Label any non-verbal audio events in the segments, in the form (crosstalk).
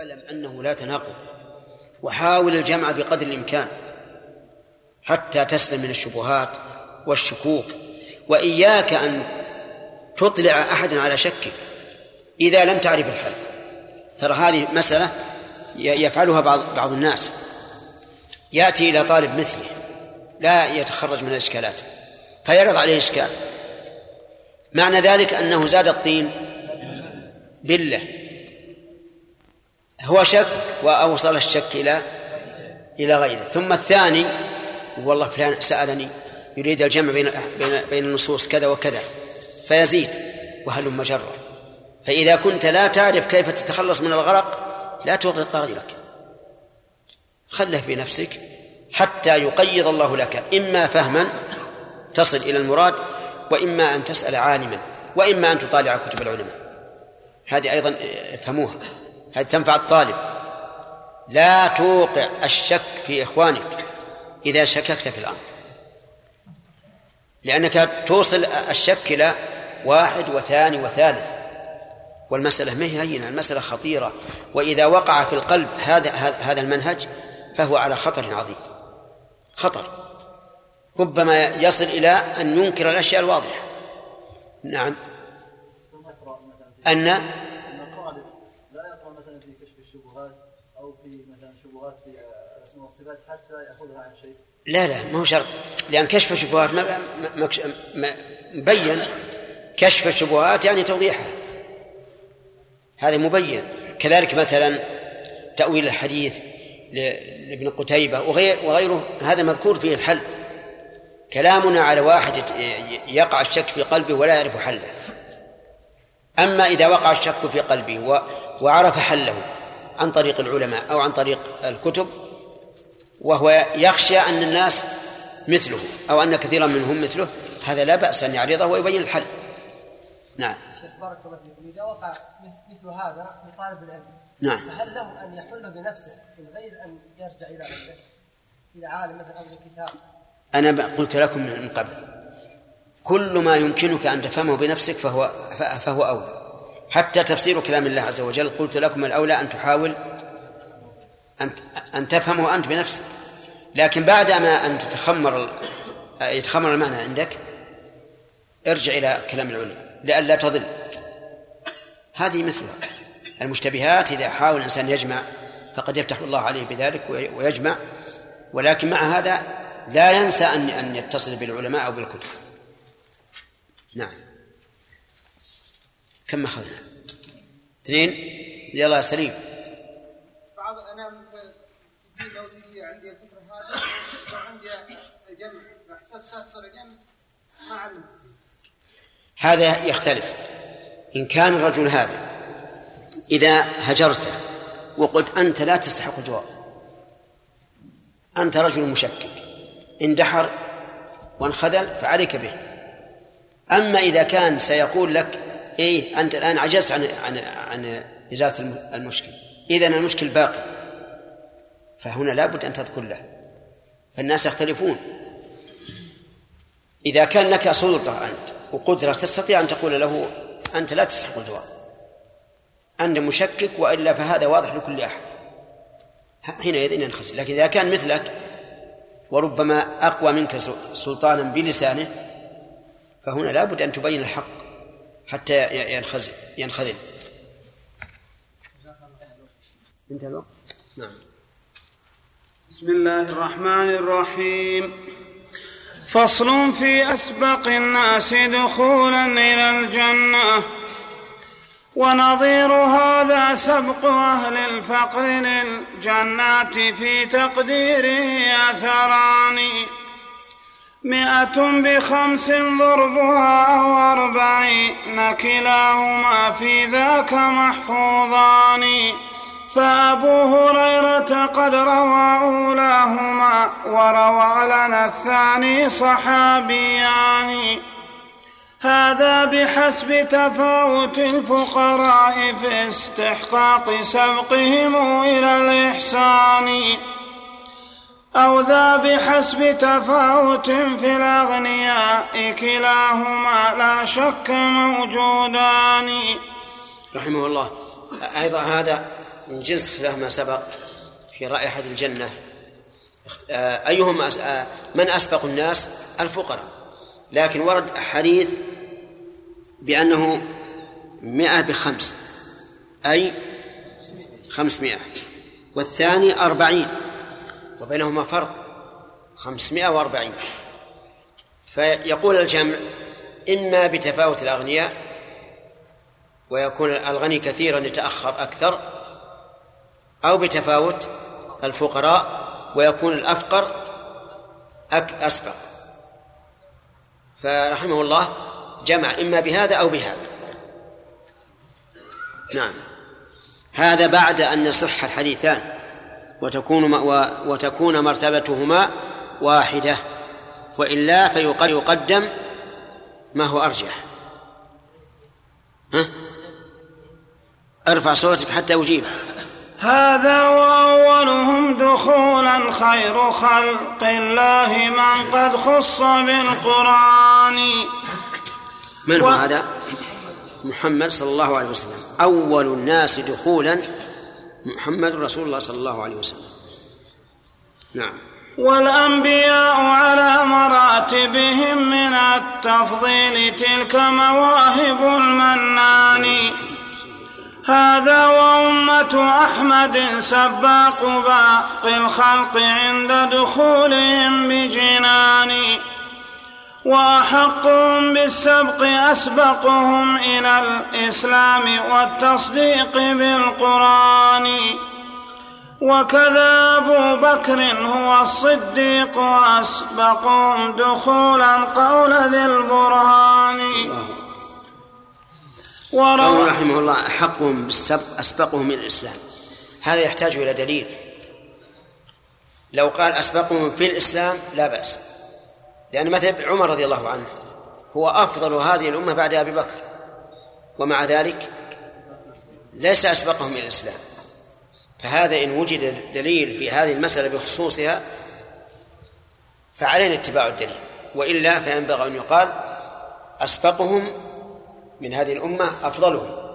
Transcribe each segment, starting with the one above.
اعلم أنه لا تناقض. وحاول الجمع بقدر الإمكان حتى تسلم من الشبهات والشكوك وإياك أن تطلع أحدا على شكك إذا لم تعرف الحل. ترى هذه مسألة يفعلها بعض بعض الناس. يأتي إلى طالب مثله لا يتخرج من الإشكالات فيعرض عليه إشكال. معنى ذلك أنه زاد الطين بالله. هو شك وأوصل الشك إلى إلى غيره. ثم الثاني والله فلان سألني يريد الجمع بين بين بين النصوص كذا وكذا فيزيد وهل مجرة فإذا كنت لا تعرف كيف تتخلص من الغرق لا تغرق غيرك. خله في نفسك حتى يقيض الله لك إما فهما تصل إلى المراد وإما أن تسأل عالما وإما أن تطالع كتب العلماء. هذه أيضا افهموها هذه تنفع الطالب. لا توقع الشك في إخوانك إذا شككت في الأمر. لأنك توصل الشك إلى واحد وثاني وثالث. والمسألة ما هي هينة؟ المسألة خطيرة. وإذا وقع في القلب هذا هذا المنهج فهو على خطر عظيم. خطر. ربما يصل إلى أن ينكر الأشياء الواضحة. نعم. أن لا لا ما هو شرط. لأن كشف الشبهات مبين. كشف الشبهات يعني توضيحها. هذا مبين. كذلك مثلا تأويل الحديث لابن قتيبة وغير وغيره هذا مذكور فيه الحل. كلامنا على واحد يقع الشك في قلبه ولا يعرف حله. أما إذا وقع الشك في قلبه وعرف حله عن طريق العلماء أو عن طريق الكتب وهو يخشى أن الناس مثله أو أن كثيرا منهم مثله هذا لا بأس أن يعرضه ويبين الحل. نعم. شيخ بارك الله فيكم إذا وقع مثل هذا لطالب العلم نعم. فهل له أن يحل بنفسه من غير أن يرجع إلى غيره إلى عالم مثلا أو كتاب أنا قلت لكم من قبل كل ما يمكنك أن تفهمه بنفسك فهو فهو أولى. حتى تفسير كلام الله عز وجل قلت لكم الأولى أن تحاول أن أن تفهمه أنت بنفسك. لكن بعد ما أن تتخمر يتخمر المعنى عندك ارجع إلى كلام العلماء لئلا تضل. هذه مثلها المشتبهات إذا حاول الإنسان يجمع فقد يفتح الله عليه بذلك ويجمع. ولكن مع هذا لا ينسى أن أن يتصل بالعلماء أو بالكتب. نعم. كم أخذنا؟ اثنين؟ يلا سليم. هذا يختلف. إن كان الرجل هذا إذا هجرته وقلت أنت لا تستحق الجواب. أنت رجل مشكك. اندحر وانخذل فعليك به. أما إذا كان سيقول لك إيه أنت الآن عجزت عن عن عن إزالة المشكل. إذا المشكل باقي. فهنا لابد أن تذكر له. فالناس يختلفون. إذا كان لك سلطة أنت وقدرة تستطيع أن تقول له أنت لا تستحق الجواب. أنت مشكك وإلا فهذا واضح لكل أحد. حينئذ ينخزي لكن إذا كان مثلك وربما أقوى منك سلطانا بلسانه فهنا لابد أن تبين الحق حتى ينخزل ينخذل. انتهى الوقت. نعم. بسم الله الرحمن الرحيم. فصل في أسبق الناس دخولا إلى الجنة. ونظير هذا سبق أهل الفقر للجنات في تقديره أثران. مئة بخمس ضربها أو أربعين كلاهما في ذاك محفوظان. فأبو هريرة قد روى أولاهما وروى لنا الثاني صحابيان. هذا بحسب تفاوت الفقراء في استحقاق سبقهم إلى الإحسان. أو ذا بحسب تفاوت في الأغنياء كلاهما لا شك موجودان. رحمه الله. أيضا هذا من جنس خلاف ما سبق في رائحة الجنة. آه، أيهم آه، من أسبق الناس؟ الفقراء. لكن ورد حديث بأنه مئة بخمس أي خمسمائة والثاني أربعين وبينهما فرق خمسمائة وأربعين. فيقول الجمع إما بتفاوت الأغنياء ويكون الغني كثيرا يتأخر أكثر أو بتفاوت الفقراء ويكون الأفقر أسبق. فرحمه الله جمع إما بهذا أو بهذا. نعم. هذا بعد أن يصح الحديثان وتكون وتكون مرتبتهما واحدة. وإلا فيقدم ما هو أرجح. ها؟ ارفع صوتك حتى أجيب هذا وأولهم دخولا خير خلق الله من قد خص بالقرآن. من هو و... هذا؟ محمد صلى الله عليه وسلم. أول الناس دخولا محمد رسول الله صلى الله عليه وسلم. نعم. والأنبياء على مراتبهم من التفضيل تلك مواهب المنان. هذا وأمة أحمد سباق باقي الخلق عند دخولهم بجنان. وأحقهم بالسبق أسبقهم إلى الإسلام والتصديق بالقرآن. وكذا أبو بكر هو الصديق أسبقهم دخولا قول ذي البرهان. وروى رحمه الله أحقهم بالسبق أسبقهم إلى الإسلام. هذا يحتاج إلى دليل. لو قال أسبقهم في الإسلام لا بأس. لأن مثل عمر رضي الله عنه هو أفضل هذه الأمة بعد أبي بكر. ومع ذلك ليس أسبقهم إلى الإسلام. فهذا إن وجد دليل في هذه المسألة بخصوصها فعلينا اتباع الدليل. وإلا فينبغي أن يقال أسبقهم من هذه الأمة أفضلهم.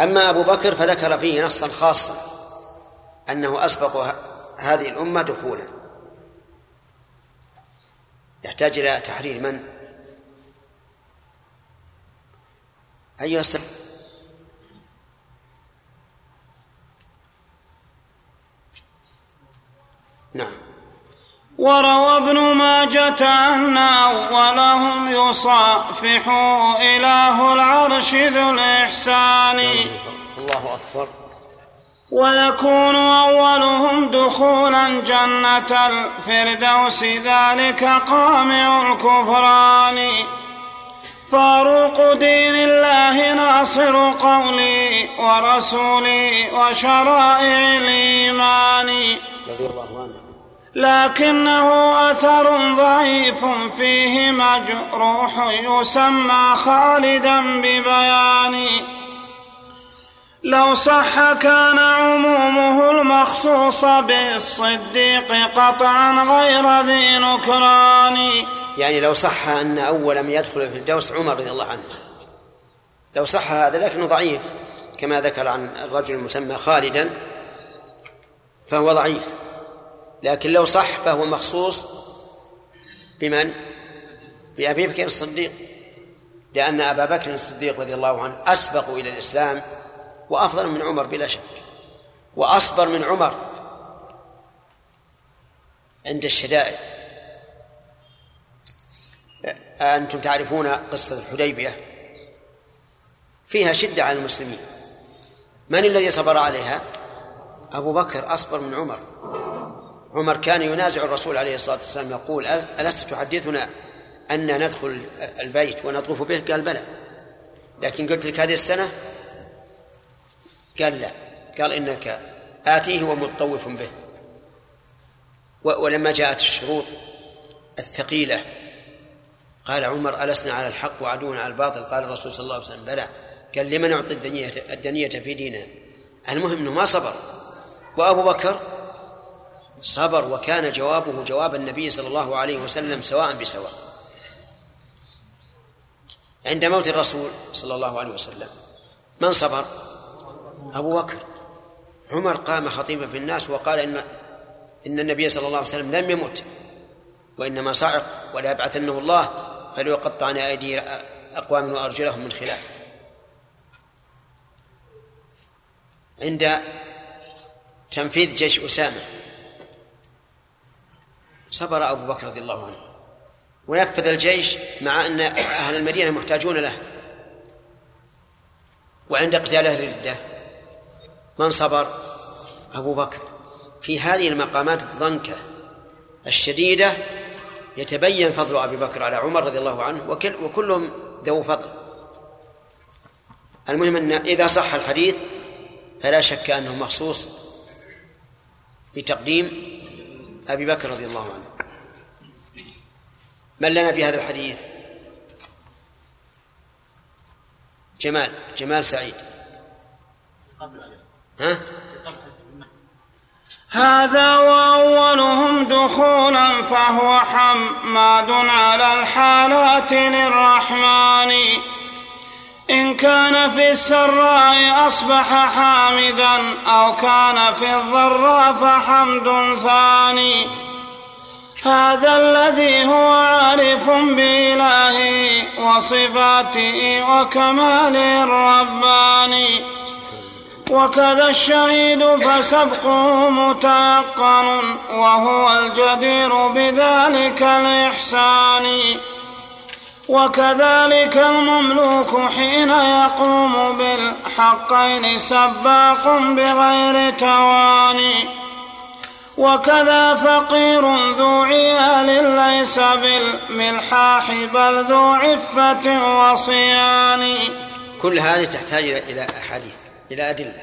أما أبو بكر فذكر فيه نصا خاصا أنه أسبق هذه الأمة دخولا. يحتاج إلى تحرير من؟ أيها السلام. نعم. وروى ابن ماجة أن أولهم يصافحوا إله العرش ذو الإحسان. الله أكبر. ويكون أولهم دخولا جنة الفردوس ذلك قامع الكفران. فاروق دين الله ناصر قولي ورسولي وشرائع الإيمان. رضي الله عنه. لكنه أثر ضعيف فيه مجروح يسمى خالدا ببيان. لو صح كان عمومه المخصوص بالصديق قطعا غير ذي نكران. يعني لو صح أن أول من يدخل في الدوس عمر رضي الله عنه. لو صح هذا لكنه ضعيف كما ذكر عن الرجل المسمى خالدا فهو ضعيف. لكن لو صح فهو مخصوص بمن؟ بأبي بكر الصديق لأن أبا بكر الصديق رضي الله عنه أسبق إلى الإسلام وأفضل من عمر بلا شك وأصبر من عمر عند الشدائد أنتم تعرفون قصة الحديبية فيها شدة على المسلمين من الذي صبر عليها؟ أبو بكر أصبر من عمر عمر كان ينازع الرسول عليه الصلاة والسلام يقول ألست تحدثنا أن ندخل البيت ونطوف به؟ قال بلى. لكن قلت لك هذه السنة؟ قال لا. قال إنك آتيه ومطوف به. ولما جاءت الشروط الثقيلة قال عمر ألسنا على الحق وعدونا على الباطل؟ قال الرسول صلى الله عليه وسلم بلى. قال لمن نعطي الدنية, الدنية في ديننا المهم أنه ما صبر. وأبو بكر صبر وكان جوابه جواب النبي صلى الله عليه وسلم سواء بسواء. عند موت الرسول صلى الله عليه وسلم من صبر؟ أبو بكر. عمر قام خطيبا في الناس وقال إن إن النبي صلى الله عليه وسلم لم يمت وإنما صعق ولا يبعثنه الله فليقطعن أيدي أقوام وأرجلهم من خلاف. عند تنفيذ جيش أسامة صبر أبو بكر رضي الله عنه. ونفذ الجيش مع أن أهل المدينة محتاجون له. وعند قتال أهل الردة من صبر؟ أبو بكر. في هذه المقامات الضنكة الشديدة يتبين فضل أبي بكر على عمر رضي الله عنه وكل وكلهم ذو فضل. المهم أن إذا صح الحديث فلا شك أنه مخصوص بتقديم أبي بكر رضي الله عنه. من لنا بهذا الحديث؟ جمال جمال سعيد. ها؟ هذا وأولهم دخولا فهو حماد على الحالات للرحمن. إن كان في السراء أصبح حامدا أو كان في الضراء فحمد ثاني. هذا الذي هو عارف بإلهه وصفاته وكماله الرباني. وكذا الشهيد فسبقه متيقن وهو الجدير بذلك الإحسان. وكذلك المملوك حين يقوم بالحقين سباق بغير تواني. وكذا فقير ذو عيال ليس بالملحاح بل ذو عفة وصيان. كل هذه تحتاج إلى أحاديث إلى أدلة.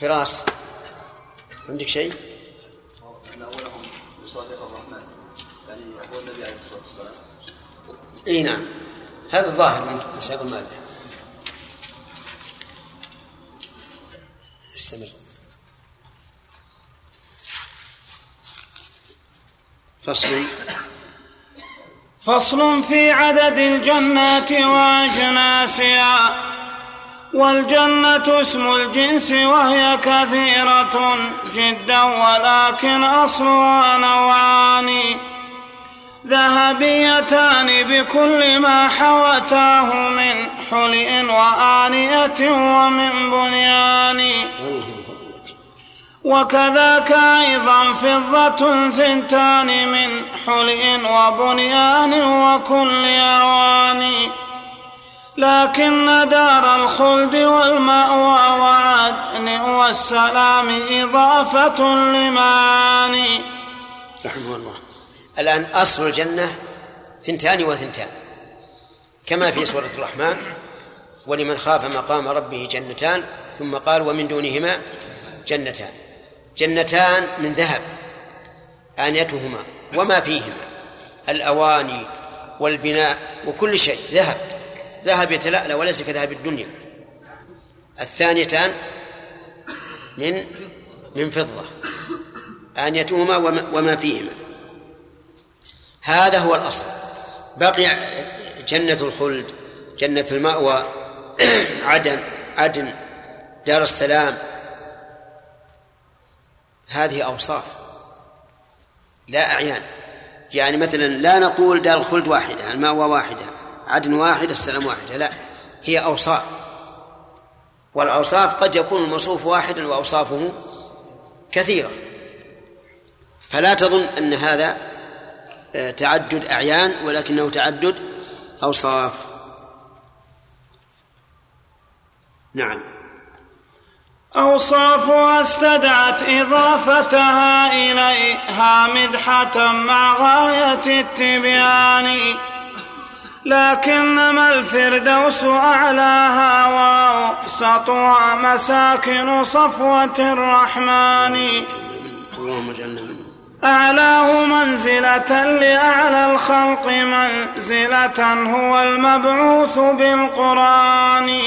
فراس عندك شيء؟ إي نعم. هذا الظاهر من مسائل المادة. استمر. فصل. فصل في عدد الجنات واجناسها والجنة اسم الجنس وهي كثيرة جدا ولكن أصلها نوعان. ذهبيتان بكل ما حوتاه من حلئ وآنية ومن بنيان. وكذاك أيضا فضة ثنتان من حلئ وبنيان وكل أواني لكن دار الخلد والمأوى وعدن والسلام إضافة لمعاني رحمه الله. الآن أصل الجنة ثنتان وثنتان كما في سورة الرحمن ولمن خاف مقام ربه جنتان ثم قال ومن دونهما جنتان. جنتان من ذهب آنيتهما وما فيهما الأواني والبناء وكل شيء ذهب. ذهب يتلألأ وليس كذهب الدنيا. الثانيتان من من فضة آنيتهما وما فيهما. هذا هو الأصل. بقي جنة الخلد جنة المأوى (clears throat) عدن عدن دار السلام. هذه أوصاف لا أعيان. يعني مثلا لا نقول دار الخلد واحدة المأوى واحدة عدن واحد السلام واحدة لا. هي أوصاف. والأوصاف قد يكون الموصوف واحدا وأوصافه كثيرة. فلا تظن أن هذا تعدد أعيان ولكنه تعدد أوصاف. نعم. أوصافها استدعت إضافتها إليها مدحة مع غاية التبيان. لكنما الفردوس أعلاها وأوسطها مساكن صفوة الرحمن. اللهم اجعلنا منهم. أعلاه منزلة لأعلى الخلق منزلة هو المبعوث بالقرآن.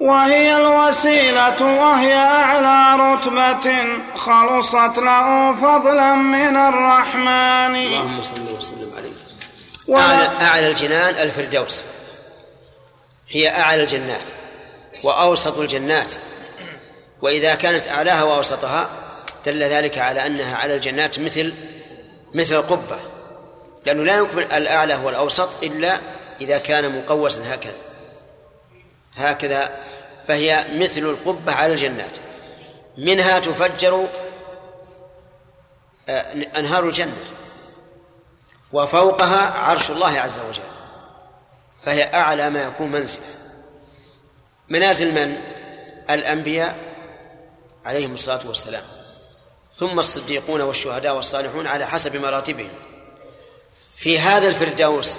وهي الوسيلة وهي أعلى رتبة خلصت له فضلا من الرحمن. اللهم صل وسلم عليه. أعلى, أعلى الجنان الفردوس. هي أعلى الجنات وأوسط الجنات. وإذا كانت أعلاها وأوسطها دل ذلك على أنها على الجنات مثل مثل القبة لأنه لا يمكن الأعلى والأوسط إلا إذا كان مقوسا هكذا. هكذا فهي مثل القبة على الجنات. منها تفجر آه، أنهار الجنة وفوقها عرش الله عز وجل فهي أعلى ما يكون منزلة منازل من؟ الأنبياء عليهم الصلاة والسلام. ثم الصديقون والشهداء والصالحون على حسب مراتبهم. في هذا الفردوس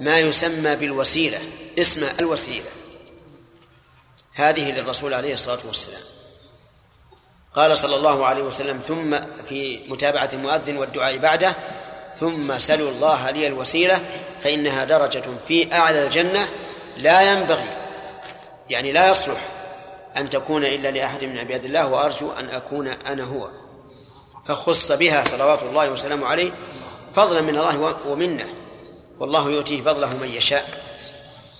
ما يسمى بالوسيلة اسم الوسيلة. هذه للرسول عليه الصلاة والسلام. قال صلى الله عليه وسلم ثم في متابعة المؤذن والدعاء بعده ثم سلوا الله لي الوسيلة فإنها درجة في أعلى الجنة لا ينبغي يعني لا يصلح أن تكون إلا لأحد من عباد الله وأرجو أن أكون أنا هو. فخص بها صلوات الله وسلامه عليه فضلا من الله ومنه. والله يؤتيه فضله من يشاء.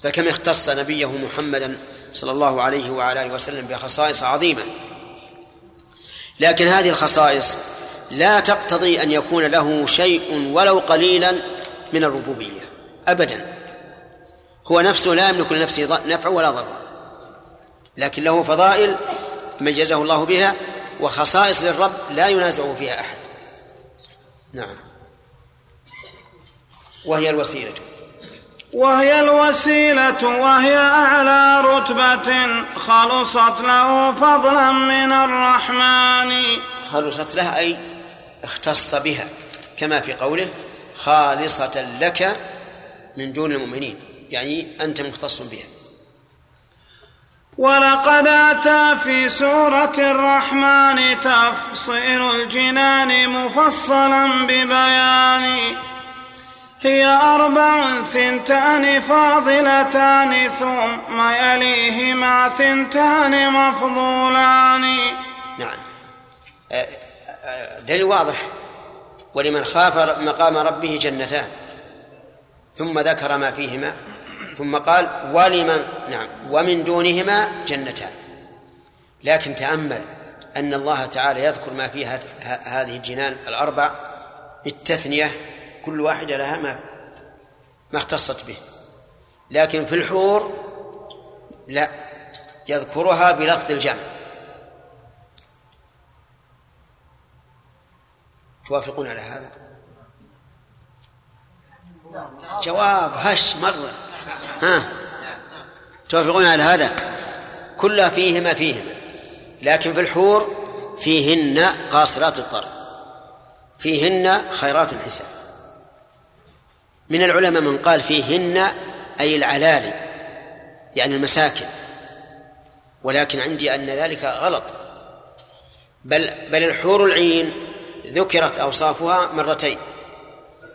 فكم اختص نبيه محمدا صلى الله عليه وعلى آله وسلم بخصائص عظيمة. لكن هذه الخصائص لا تقتضي أن يكون له شيء ولو قليلا من الربوبية. ابدا. هو نفسه لا يملك لنفسه نفع ولا ضر. لكن له فضائل ميزه الله بها وخصائص للرب لا ينازعه فيها أحد. نعم. وهي الوسيلة. وهي الوسيلة وهي أعلى رتبة خلصت له فضلا من الرحمن. خلصت له أي اختص بها كما في قوله خالصة لك من دون المؤمنين يعني أنت مختص بها. ولقد أتى في سورة الرحمن تفصيل الجنان مفصلا ببيان. هي أربع ثنتان فاضلتان ثم يليهما ثنتان مفضولان. نعم. آه، آه، دليل واضح. ولمن خاف مقام ربه جنتان ثم ذكر ما فيهما. ثم قال ولمن نعم ومن دونهما جنتان. لكن تأمل أن الله تعالى يذكر ما في هذه الجنان الأربع بالتثنية كل واحدة لها ما ما اختصت به. لكن في الحور لا يذكرها بلفظ الجمع. توافقون على هذا؟ جواب هش مرة. ها. توافقون على هذا؟ كلها فيهما فيهما. لكن في الحور فيهن قاصرات الطرف. فيهن خيرات الحساب. من العلماء من قال فيهن أي العلالي يعني المساكن. ولكن عندي أن ذلك غلط. بل بل الحور العين ذكرت أوصافها مرتين.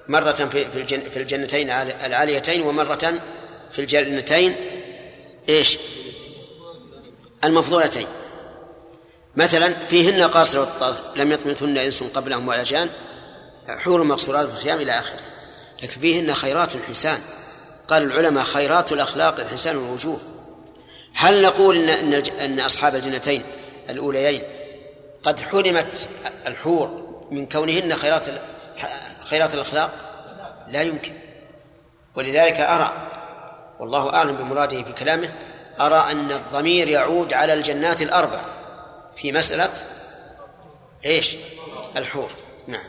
مرة في في الجنتين العاليتين ومرة في الجنتين إيش؟ المفضولتين. مثلا فيهن قاصر الطرف لم يطمثهن إنس قبلهم ولا جان حور مقصورات في الخيام إلى آخره. لكن فيهن خيرات حسان قال العلماء خيرات الأخلاق حسان الوجوه هل نقول ان إن إن أصحاب الجنتين الأوليين قد حرمت الحور من كونهن خيرات خيرات الأخلاق؟ لا يمكن. ولذلك أرى والله أعلم بمراده في كلامه أرى أن الضمير يعود على الجنات الأربع في مسألة إيش؟ الحور. نعم.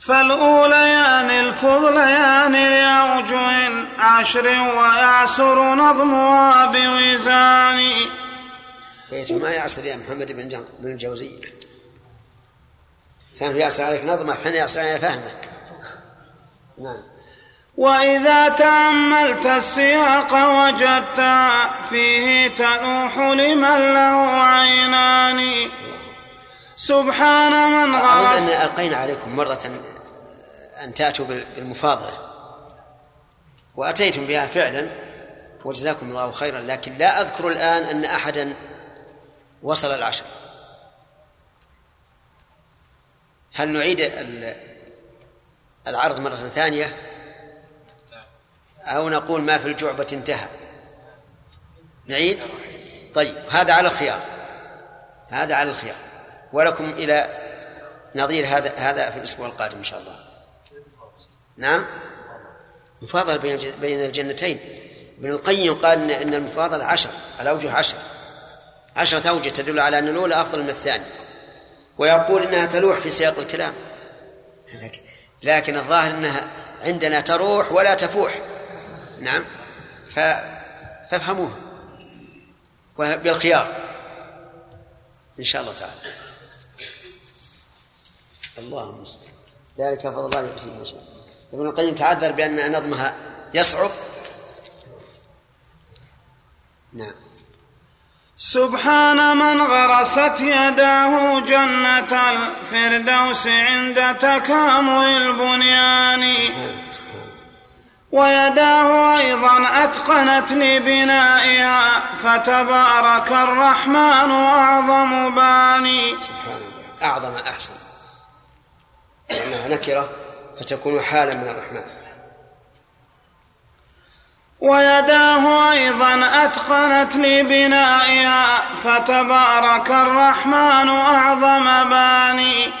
فالأوليان الفضليان لأوجه عشر ويعسر نظمها بوزان كيف ما يعسر يا محمد بن بن الجوزي. إنسان يعسر عليك نظمه حين يعسر عليك فهمه. نعم. وإذا تأملت السياق وجدت فيه تنوح لمن له عينان. سبحان من غرس. أن ألقينا عليكم مرة أن تأتوا بالمفاضلة. وأتيتم بها فعلا وجزاكم الله خيرا لكن لا أذكر الآن أن أحدا وصل العشر. هل نعيد العرض مرة ثانية؟ أو نقول ما في الجعبة انتهى. نعيد؟ طيب هذا على الخيار. هذا على الخيار. ولكم إلى نظير هذا هذا في الأسبوع القادم إن شاء الله. نعم؟ مفاضلة بين بين الجنتين. ابن القيم قال إن المفاضلة عشر الأوجه عشر. عشرة أوجه تدل على أن الأولى أفضل من الثانية. ويقول إنها تلوح في سياق الكلام. لكن الظاهر أنها عندنا تروح ولا تفوح. نعم. ف... فافهموها. بالخيار. إن شاء الله تعالى. الله المستعان ذلك فضل الله يؤتيه من شاء. ابن القيم تعذر بأن نظمها يصعب. نعم. سبحان من غرست يداه جنة الفردوس عند تكامل البنيان. ويداه أيضا أتقنت لبنائها فتبارك الرحمن أعظم باني. سبحان الله أعظم أحسن. لأنها نكرة فتكون حالا من الرحمن. ويداه أيضا أتقنت لبنائها فتبارك الرحمن أعظم باني.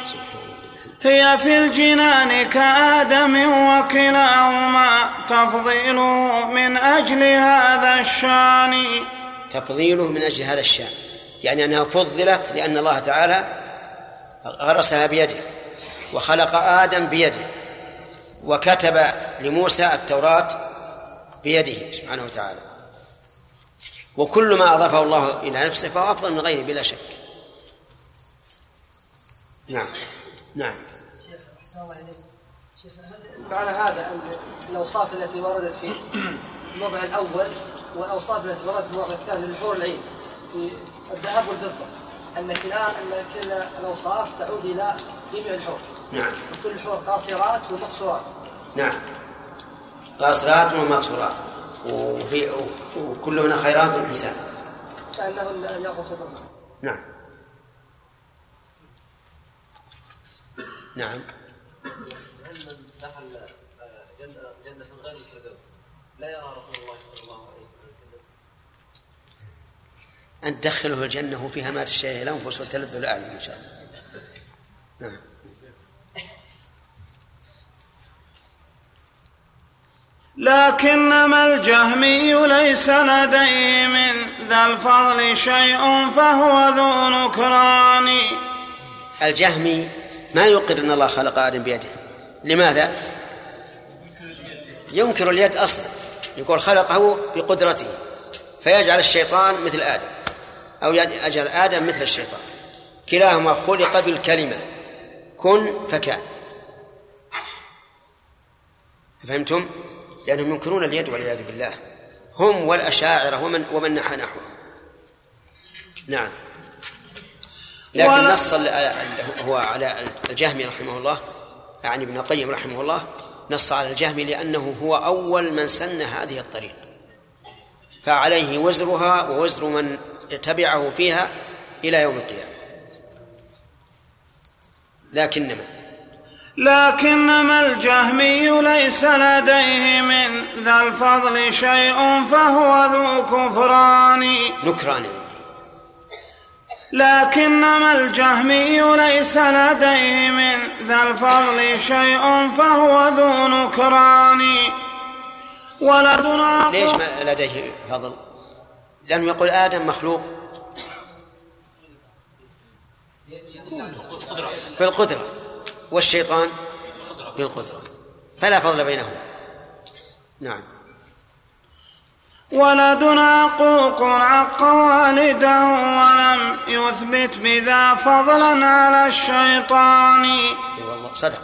هي في الجنان كآدم وكلاهما تفضيله من أجل هذا الشان. تفضيله من أجل هذا الشان. يعني أنها فضلت لأن الله تعالى غرسها بيده وخلق آدم بيده وكتب لموسى التوراة بيده سبحانه وتعالى. وكل ما أضافه الله إلى نفسه فهو أفضل من غيره بلا شك. نعم. نعم شيخ أحسن الله إليك شيخ معنى هذا أن الأوصاف التي وردت في الموضع الأول والأوصاف التي وردت في الموضع الثاني للحور العين في الذهب والفضة. أن كلا أن كلا الأوصاف تعود إلى جميع الحور. نعم. وكل الحور قاصرات ومقصورات. نعم. قاصرات ومقصورات. وفي وكلهن خيرات حسان كأنهن لم يغفر نعم. نعم هل من دخل جنة جنة غير الفردوس لا يرى رسول الله صلى الله عليه وسلم أن تدخله الجنة وفيها ما تشتهي الأنفس وتلذ الأعين إن شاء الله. نعم. لكنما الجهمي ليس لديه من ذا الفضل شيء فهو ذو نكران. الجهمي ما يقر أن الله خلق آدم بيده. لماذا؟ ينكر اليد أصلا. يقول خلقه بقدرته فيجعل الشيطان مثل آدم أو يجعل آدم مثل الشيطان. كلاهما خلق بالكلمة كن فكان. فهمتم؟ لأنهم ينكرون اليد والعياذ بالله. هم والأشاعرة ومن ومن نحى نحوهم. نعم. لكن نص هو على الجهمي رحمه الله يعني ابن القيم رحمه الله نص على الجهمي لأنه هو أول من سن هذه الطريق. فعليه وزرها ووزر من تبعه فيها إلى يوم القيامة. لكنما لكنما الجهمي ليس لديه من ذا الفضل شيء فهو ذو كفران. نكران. لكنما الجهمي ليس لديه من ذا الفضل شيء فهو ذو نكران. ولدنا ليش ما لديه فضل؟ لأنه يقول آدم مخلوق. بالقدرة. والشيطان بالقدرة. فلا فضل بينهما. نعم. ولدنا عقوق عق والده ولم يثبت بذا فضلا على الشيطان. صدق.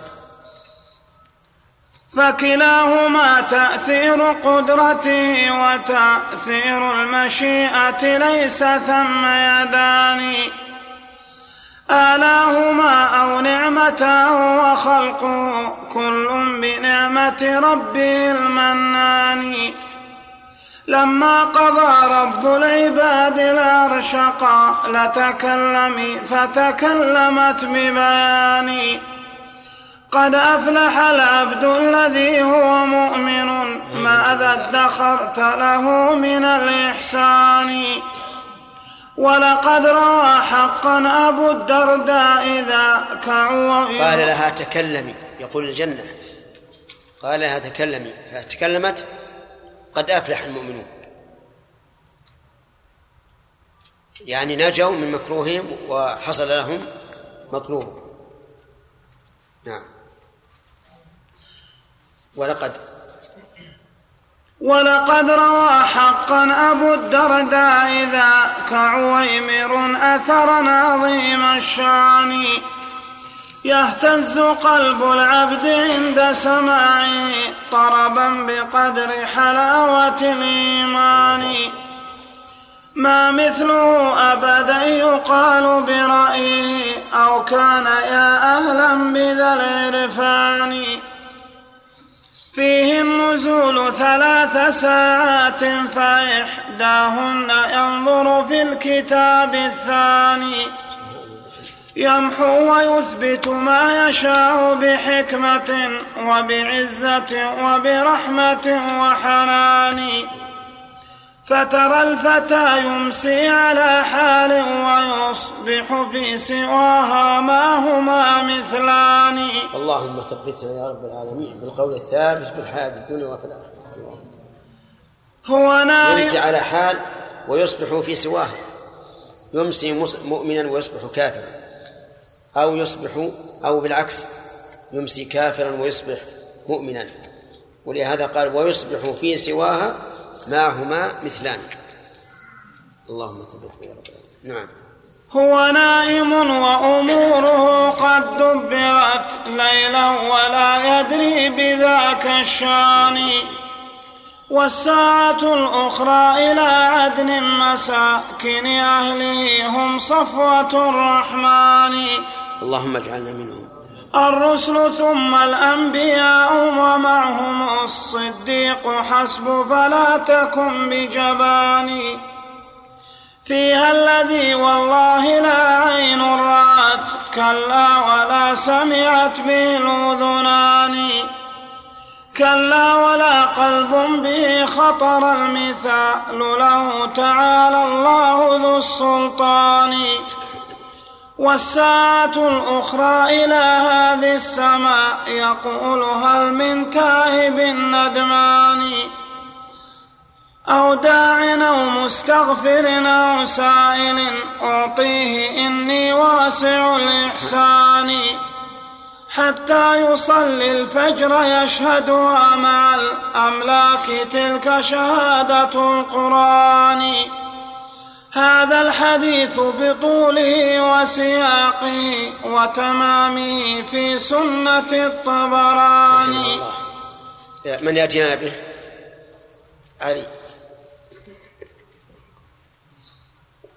فكلاهما تأثير قدرته وتأثير المشيئة ليس ثم يدان. آلاهما أو نعمته وخلقه كل بنعمة ربه المنان. لما قضى رب العباد العرش قال تكلمي فتكلمت ببيان قد أفلح العبد الذي هو مؤمن ماذا ادخرت له من الإحسان. ولقد روى حقا أبو الدرداء كعوا قال لها تكلمي يقول الجنة. قال لها تكلمي فتكلمت قد أفلح المؤمنون. يعني نجوا من مكروههم وحصل لهم مطلوبهم. نعم. ولقد ولقد روى حقا أبو الدرداء ذاك عويمر أثرا عظيم الشان. يهتز قلب العبد عند سماعه طربا بقدر حلاوة الإيمان. ما مثله أبدا يقال برأيه أو كان يا أهلا بذا العرفان. فيه النزول ثلاث ساعات فإحداهن ينظر في الكتاب الثاني. يمحو ويثبت ما يشاء بحكمة وبعزة وبرحمة وحنان. فترى الفتى يمسي على حال ويصبح في سواها ما هما مثلان. اللهم ثبتنا يا رب العالمين بالقول الثابت بالحياة الدنيا وفي الآخرة. هو نائم يمسي على حال ويصبح في سواه يمسي مؤمنا ويصبح كافرا. أو يصبح أو بالعكس يمسي كافرا ويصبح مؤمنا. ولهذا قال ويصبح في سواها ما هما مثلان. اللهم ثبتنا يا رب نعم. هو نائم وأموره قد دبرت ليلا ولا يدري بذاك الشان. والساعة الأخرى إلى عدن مساكن أهله هم صفوة الرحمن. اللهم اجعلنا منهم. الرسل ثم الأنبياء ومعهم الصديق حسب فلا تكن بجبان. فيها الذي والله لا عين رأت كلا ولا سمعت به الأذنان كلا ولا قلب به خطر المثال له تعالى الله ذو السلطان. والساعة الأخرى إلى هذه السماء يقول هل من تائب ندمان أو داع أو مستغفر أو سائل أعطيه إني واسع الإحسان حتى يصلي الفجر يشهدها مع الأملاك تلك شهادة القرآن هذا الحديث بطوله وسياقه وتمامه في سنة الطبراني. من يأتينا به علي.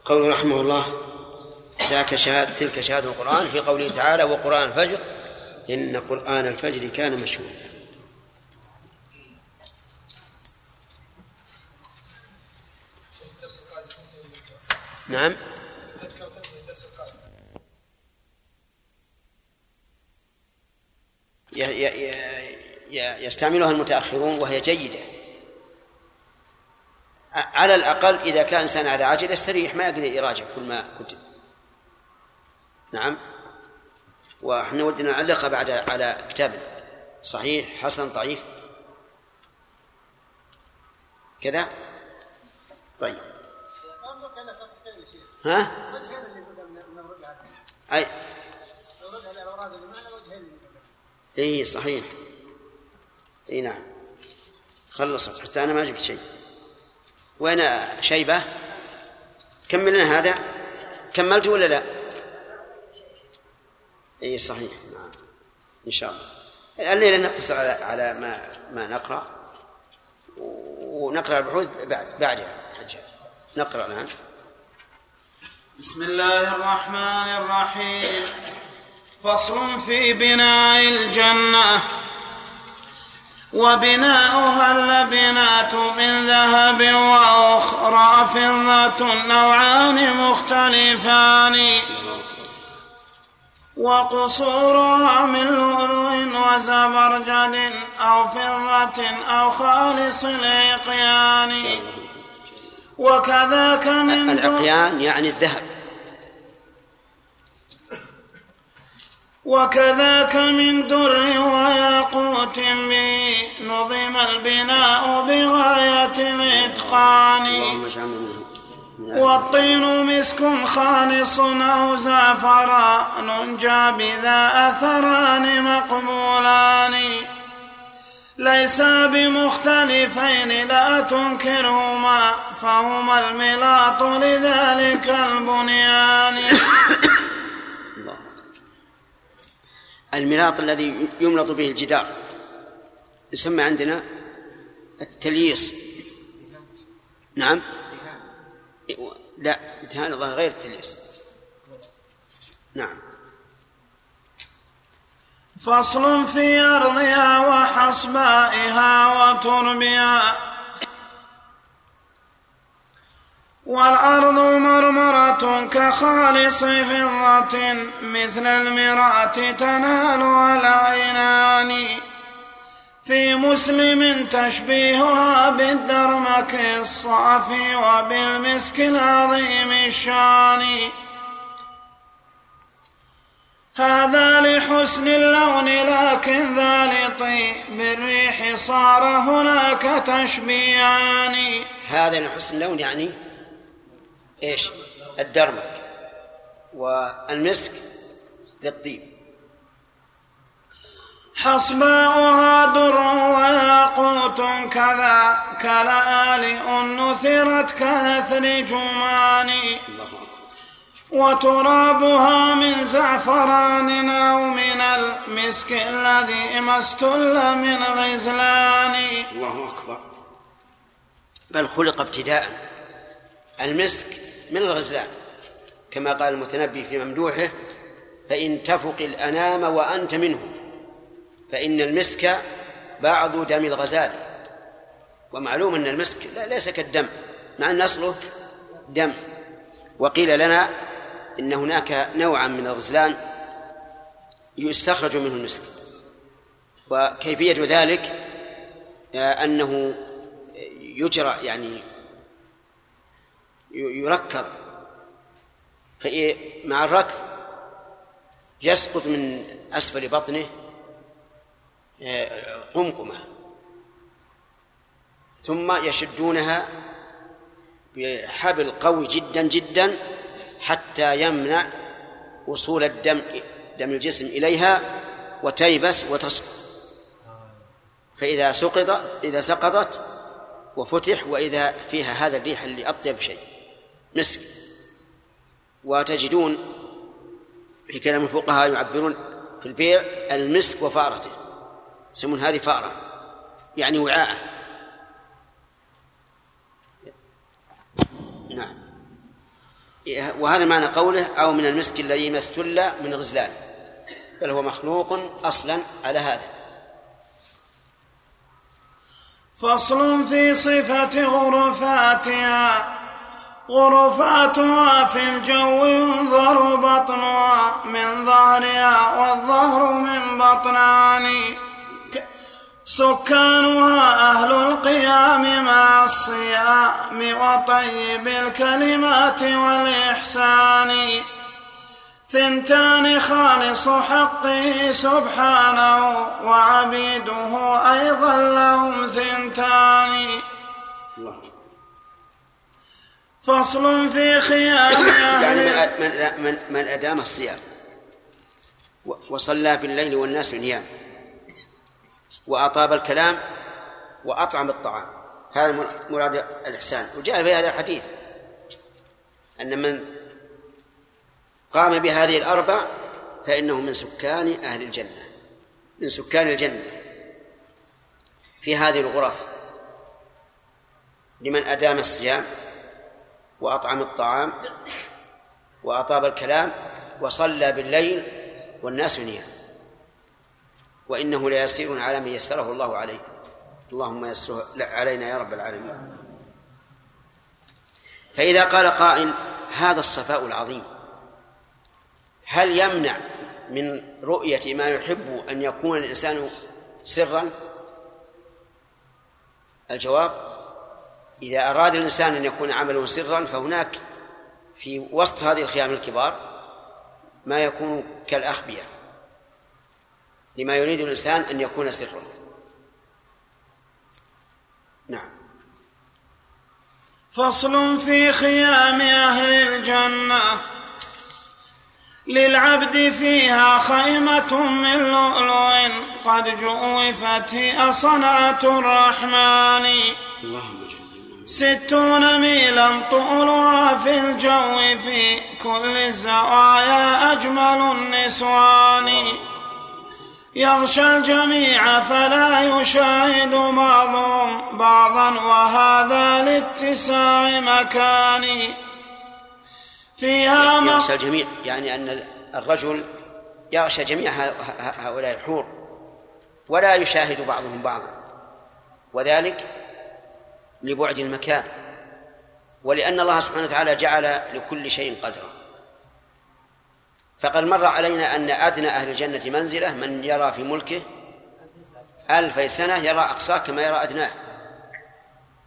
قوله رحمه الله ذاك شهادة تلك شهادة القرآن في قوله تعالى وقرآن الفجر إن قرآن الفجر كان مشهودا. نعم. يستعملها المتأخرون وهي جيدة. على الأقل إذا كان إنسان على عجل يستريح ما يقدر يراجع كل ما كتب نعم. وإحنا ودنا نعلقها بعد على كتاب صحيح حسن ضعيف؟ كذا؟ طيب. ها؟ أي. إي صحيح. إي نعم. خلصت. حتى أنا ما جبت شيء. وين شيبة؟ كمل لنا هذا؟ كملت ولا لا؟ إي صحيح. نعم. إن شاء الله. الليلة نقتصر على على ما ما نقرأ. ونقرأ البحوث بعدها. نقرأ الآن. بسم الله الرحمن الرحيم. فصل في بناء الجنة. وبناؤها اللبنات من ذهب وأخرى فضة نوعان مختلفان. وقصورها من لؤلؤ وزبرجد أو فضة أو خالص العقيان وكذاك من العقيان يعني الذهب. وكذاك من در وياقوت به نظم البناء بغاية الإتقان. والطين مسك خالص أو زعفران جاء بذا أثران مقبولان. ليسا بمختلفين لا تنكرهما فهما الملاط لذلك البنيان. الله الملاط الذي يملط به الجدار يسمى عندنا التلييص. نعم. لا دهان الظاهر غير التلييص. نعم. فصل في أرضها وحصبائها وتربها والأرض مرمرة كخالص فضة مثل المرأة تنالها العينان في مسلم تشبيهها بالدرمك الصافي وبالمسك العظيم الشان. هذا لحسن اللون لكن ذا لطيب. الريح صار هناك تشبيهان. هذا لحسن اللون يعني إيش؟ الدرمك والمسك للطيب. حصباؤها در وياقوت كذا كلآلئ نثرت كنثر جمان الله وترابها من زعفران أو من المسك الذي ما استل من غزلان. الله أكبر. بل خلق ابتداء المسك من الغزلان. كما قال المتنبي في ممدوحه فإن تفق الأنام وأنت منهم فإن المسك بعض دم الغزال. ومعلوم أن المسك لا- ليس كالدم مع أن أصله دم. وقيل لنا إن هناك نوعا من الغزلان يستخرج منه المسك. وكيفية ذلك؟ أنه يجرى يعني يركض. مع الركض يسقط من أسفل بطنه آه، قمقمة. ثم يشدونها بحبل قوي جدا جدا حتى يمنع وصول الدم دم الجسم إليها وتيبس وتسقط. فإذا سقط إذا سقطت وفتح وإذا فيها هذا الريح اللي أطيب شيء مسك. وتجدون في كلام الفقهاء يعبرون في البيع المسك وفارته يسمون هذه فارة يعني وعاء نعم وهذا معنى قوله أو من المسك الذي ما استل من غزلان. بل هو مخلوق أصلا على هذا. فصل في صفة غرفاتها غرفاتها في الجو ينظر بطنها من ظهرها والظهر من بطنان سكانها أهل القيام مع الصيام وطيب الكلمات والإحسان. ثنتان خالص حقه سبحانه وعبيده أيضا لهم ثنتان. فصل في خيام (coughs) يعني أهل من من من أدام الصيام وصلى في الليل والناس نيام. وأطاب الكلام وأطعم الطعام. هذا مر- مراد الإحسان. وجاء في هذا الحديث أن من قام بهذه الأربع فإنه من سكان أهل الجنة من سكان الجنة في هذه الغرف. لمن أدام الصيام وأطعم الطعام وأطاب الكلام وصلى بالليل والناس نيام وإنه ليسير على من يسره الله عليه اللهم يسره علينا يا رب العالمين. فإذا قال قائل هذا الصفاء العظيم. هل يمنع من رؤية ما يحب أن يكون الإنسان سرا؟ الجواب إذا أراد الإنسان أن يكون عمله سرا فهناك في وسط هذه الخيام الكبار ما يكون كالأخبية لما يريد الإنسان أن يكون سرا. نعم. فصل في خيام أهل الجنة. للعبد فيها خيمة من لؤلؤ قد جؤفت هي صنعة الرحمن. اللهم ستون ميلا طولها في الجو في كل الزوايا أجمل النسوان. يغشى الجميع فلا يشاهد بعضهم بعضا وهذا لاتساع مكان فيها يغشى الجميع يعني أن الرجل يغشى جميع هؤلاء الحور ولا يشاهد بعضهم بعضا وذلك لبعد المكان ولأن الله سبحانه وتعالى جعل لكل شيء قدرا. فقد مر علينا أن أدنى أهل الجنة منزلة من يرى في ملكه ألف سنة يرى أقصاه كما يرى أدناه.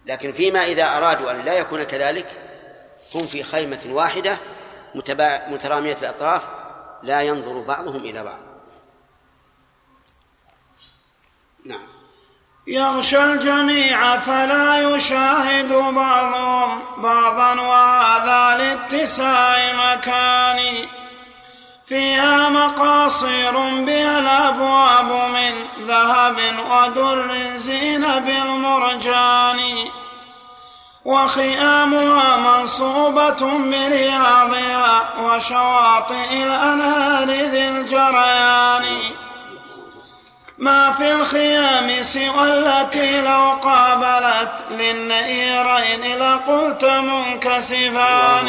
لكن فيما إذا أرادوا أن لا يكون كذلك هم في خيمة واحدة مترامية الأطراف لا ينظر بعضهم إلى بعض. نعم. يغشى الجميع فلا يشاهد بعضهم بعضا وهذا لاتساع مكان. فيها مقاصير بها الابواب من ذهب ودر زين بالمرجان وخيامها منصوبة برياضها وشواطئ الأنهار ذي الجريان. ما في الخيام سوى التي لو قابلت للنيرين لقلت منكسفان.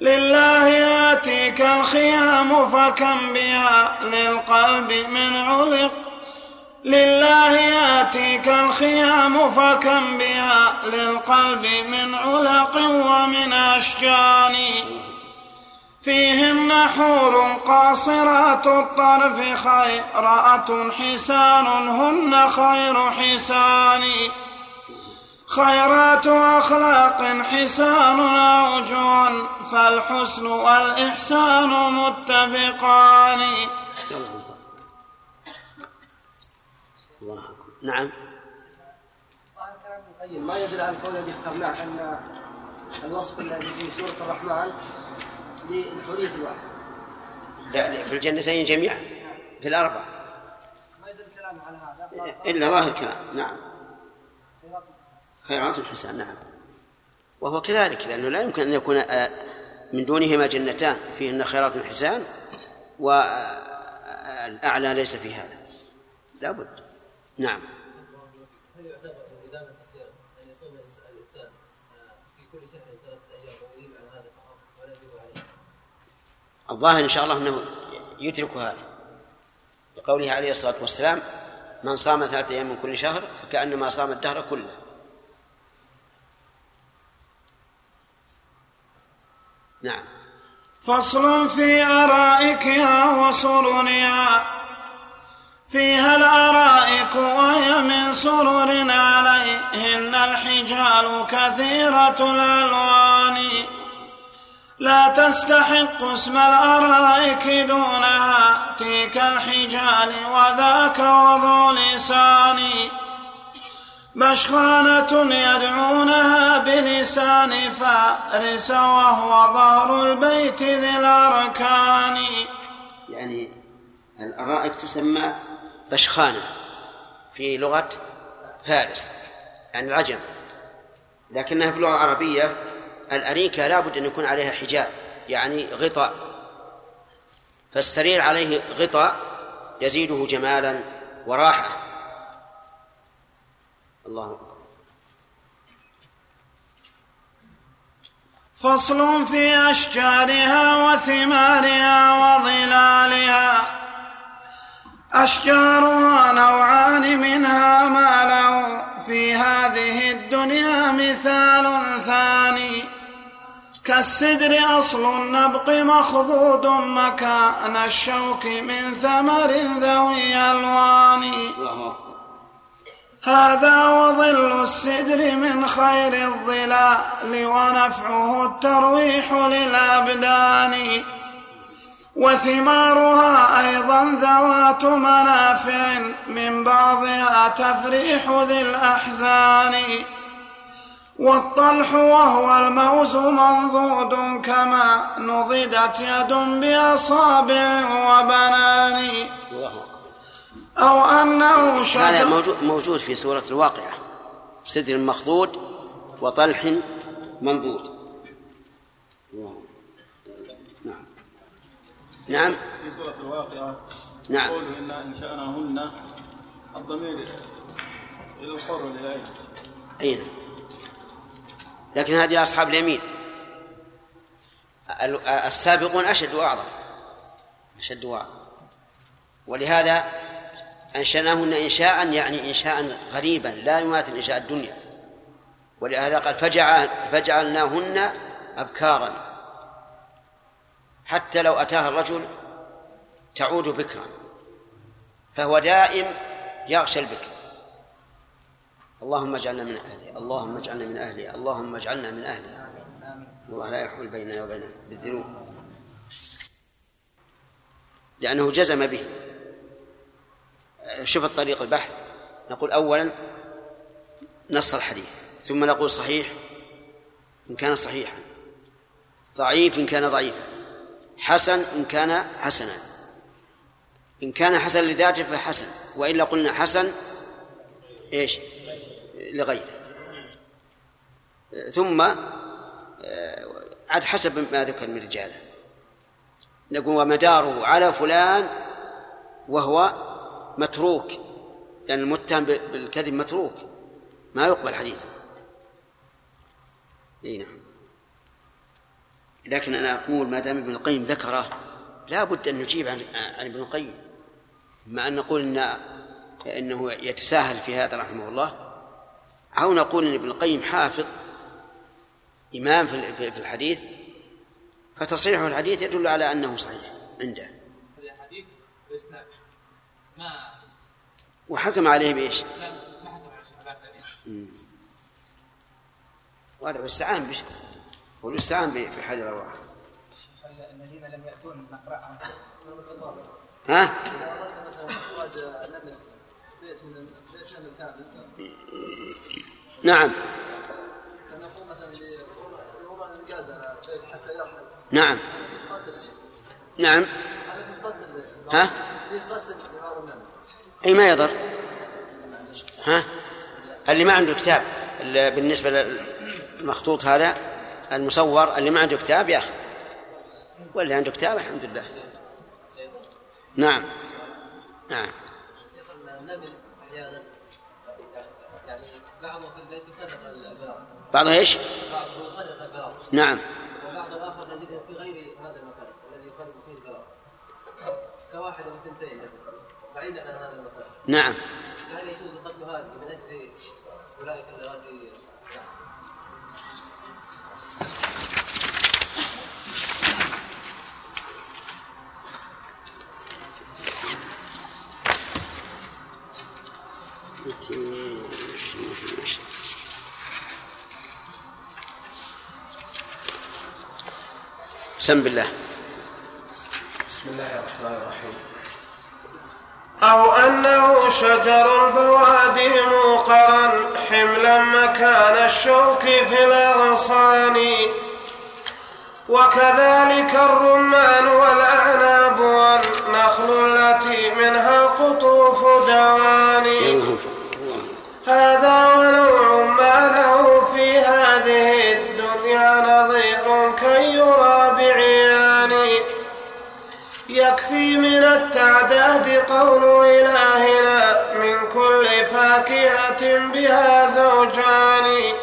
لله ياتيك الخيام فكم بها للقلب من علق. لله ياتيك الخيام فكم بها للقلب من علق ومن أشجان. فيهن حور قاصرات الطرف خيرات حسان هن خير حسان. خيرات أخلاق حسان أوجه فالحسن والإحسان متفقان. نعم. ما يدل على القول الذي اخترناه أن الوصف الذي في سورة الرحمن للحرية الواحد لا في الجنتين جميعا في الأربع ما يدل كلامه على هذا؟ إلا ظاهر كلام نعم. خيرات الحسان نعم. وهو كذلك لأنه لا يمكن أن يكون آه، من دونهما جنتان فيهن خيرات الحسان والأعلى ليس في هذا. لا بد. نعم. هل يعتبر أن يصوم الإنسان في كل شهر ثلاثة أيام هذا ولا عليه الظاهر إن شاء الله أنه يترك هذا. لقوله عليه الصلاة والسلام من صام ثلاثة أيام من كل شهر فكأنما صام الدهر كله. نعم. فصل في أرائكها وسررها فيها الأرائك وهي من سرر عليهن الحجال كثيرة الألوان. لا تستحق اسم الأرائك دونها تلك الحجال وذاك وذو لسان. بشخانة يدعونها بلسان فارس وهو ظهر البيت ذي الأركان. يعني الأرائك تسمى بشخانة في لغة فارس يعني العجم. لكنها في اللغة العربية الأريكة لابد أن يكون عليها حجاب يعني غطاء. فالسرير عليه غطاء يزيده جمالا وراحة. الله أكبر. فصل في أشجارها وثمارها وظلالها. أشجارها نوعان منها ما له في هذه الدنيا مثال ثاني. كالسدر أصل النبق مخضود مكان الشوك من ثمر ذوي ألوان. هذا وظل السدر من خير الظلال ونفعه الترويح للأبدان. وثمارها أيضا ذوات منافع من بعضها تفريح ذي الأحزان. والطلح وهو الموز منضود كما نضدت يد بأصابع وبنان. أو أنه شجر. هذا موجود, موجود في سورة الواقعة. سدر مخضود وطلح منضود. نعم. نعم. في سورة الواقعة نعم. قوله إنا أنشأناهن الضمير إلى الحر والإلهي أي نعم لكن هذه أصحاب اليمين. ال- السابقون أشد وأعظم. أشد وأعظم. ولهذا أنشأناهن إنشاء يعني إنشاء غريبا لا يماثل إنشاء الدنيا. ولهذا قال فجعل فجعلناهن أبكارا. حتى لو أتاها الرجل تعود بكرا. فهو دائم يغشى البكر. اللهم اجعلنا من أهلها اللهم اجعلنا من أهلها اللهم اجعلنا من أهلها الله لا يحول بيننا وبينه بالذنوب. لأنه جزم به. شوف الطريق البحث. نقول أولا نص الحديث ثم نقول صحيح إن كان صحيحا ضعيف إن كان ضعيفا حسن إن كان حسنا. إن كان حسن لذاته فحسن وإلا قلنا حسن إيش؟ لغيره. ثم عاد حسب ما ذكر من رجاله. نقول ومداره على فلان وهو متروك لأن المتهم بالكذب متروك. ما يقبل حديثه. إي نعم. لكن أنا أقول ما دام ابن القيم ذكره لا بد أن نجيب عن عن ابن القيم. مع أن نقول ان إنه يتساهل في هذا رحمه الله. أو نقول إن ابن القيم حافظ إمام في في الحديث فتصحيح الحديث يدل على أنه صحيح عنده الحديث بإسناد ما وحكم عليه ثانية وهذا استعان بش والاستعان ب- بحال الارواح الذين لم يأتون نقرأها ها؟ نعم. نعم. نعم. ها؟ في قتل زمار النمل اي ما يضر. ها؟ اللي ما عنده كتاب بالنسبة للمخطوط هذا المصور اللي ما عنده كتاب ياخذ واللي عنده كتاب الحمد لله. نعم. نعم. بعضه إيش؟ نعم. وبعض الآخر نجده في غير هذا المكان الذي يفرق فيه البراء كواحد اثنتين بعيدا عن هذا المكان. نعم. هل يجوز قتل هذه من اللواتي سم بالله بسم الله الرحمن الرحيم. أو أنه شجر البوادي موقرا حملا مكان الشوك في الأغصان وكذلك الرمان والأعناب والنخل التي منها القطوف دواني هذا ونوع من التعداد قول إلهنا من كل فاكهة بها زوجان.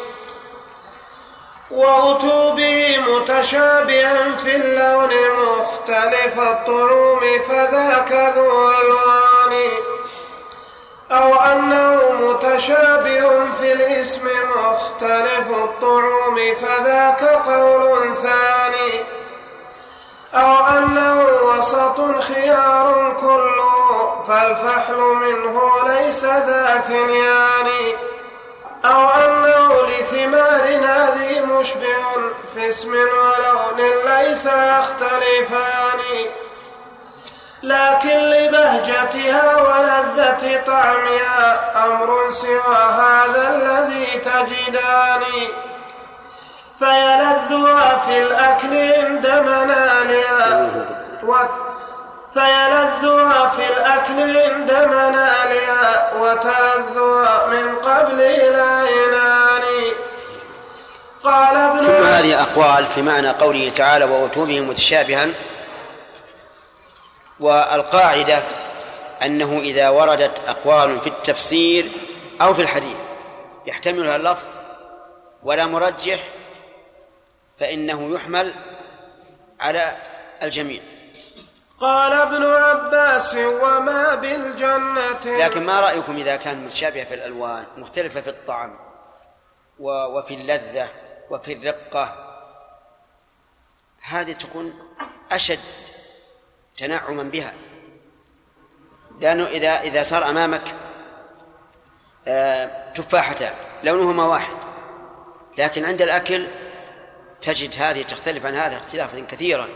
وأتوا به متشابها في اللون مختلف الطعوم فذاك ذو ألوان. أو أنه متشابه في الاسم مختلف الطعوم فذاك قول ثاني. أو أنه وسط خيار كله فالفحل منه ليس ذا ثنيان. أو أنه لثمار هذه مشبه في اسم ولون ليس يختلفان. لكن لبهجتها ولذة طعمها أمر سوى هذا الذي تجدان. فيلذها في الأكل عند منالها. فيلذها في الأكل عند منالها. وتلذها من قبل العينان قال ابن ثم هذه أقوال في معنى قوله تعالى وأتوا به متشابها. والقاعدة أنه إذا وردت أقوال في التفسير أو في الحديث يحتملها اللفظ ولا مرجح فإنه يحمل على الجميع. قال ابن عباس وما بالجنة؟ لكن ما رأيكم إذا كان متشابهة في الألوان مختلفة في الطعم وفي اللذة وفي الرقة هذه تكون أشد تنعما بها. لأنه إذا إذا صار أمامك آه، تفاحتان لونهما واحد لكن عند الأكل تجد هذه تختلف عن هذا اختلافا كثيرا.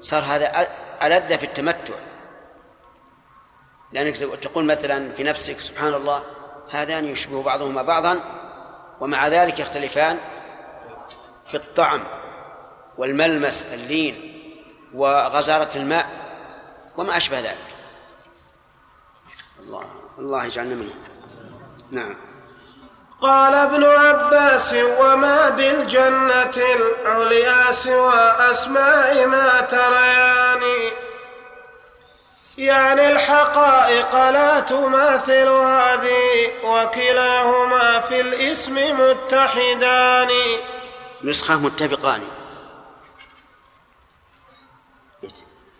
صار هذا ألذ في التمتع. لأنك تقول مثلا في نفسك سبحان الله هذان يشبه بعضهما بعضا ومع ذلك يختلفان في الطعم والملمس اللين وغزارة الماء وما أشبه ذلك. الله الله يجعلنا منه. نعم. قال ابن عباس وما بالجنة العليا سوى أسماء ما تريان يعني الحقائق لا تماثل هذه وكلاهما في الاسم متحدان. نسخة متفقان.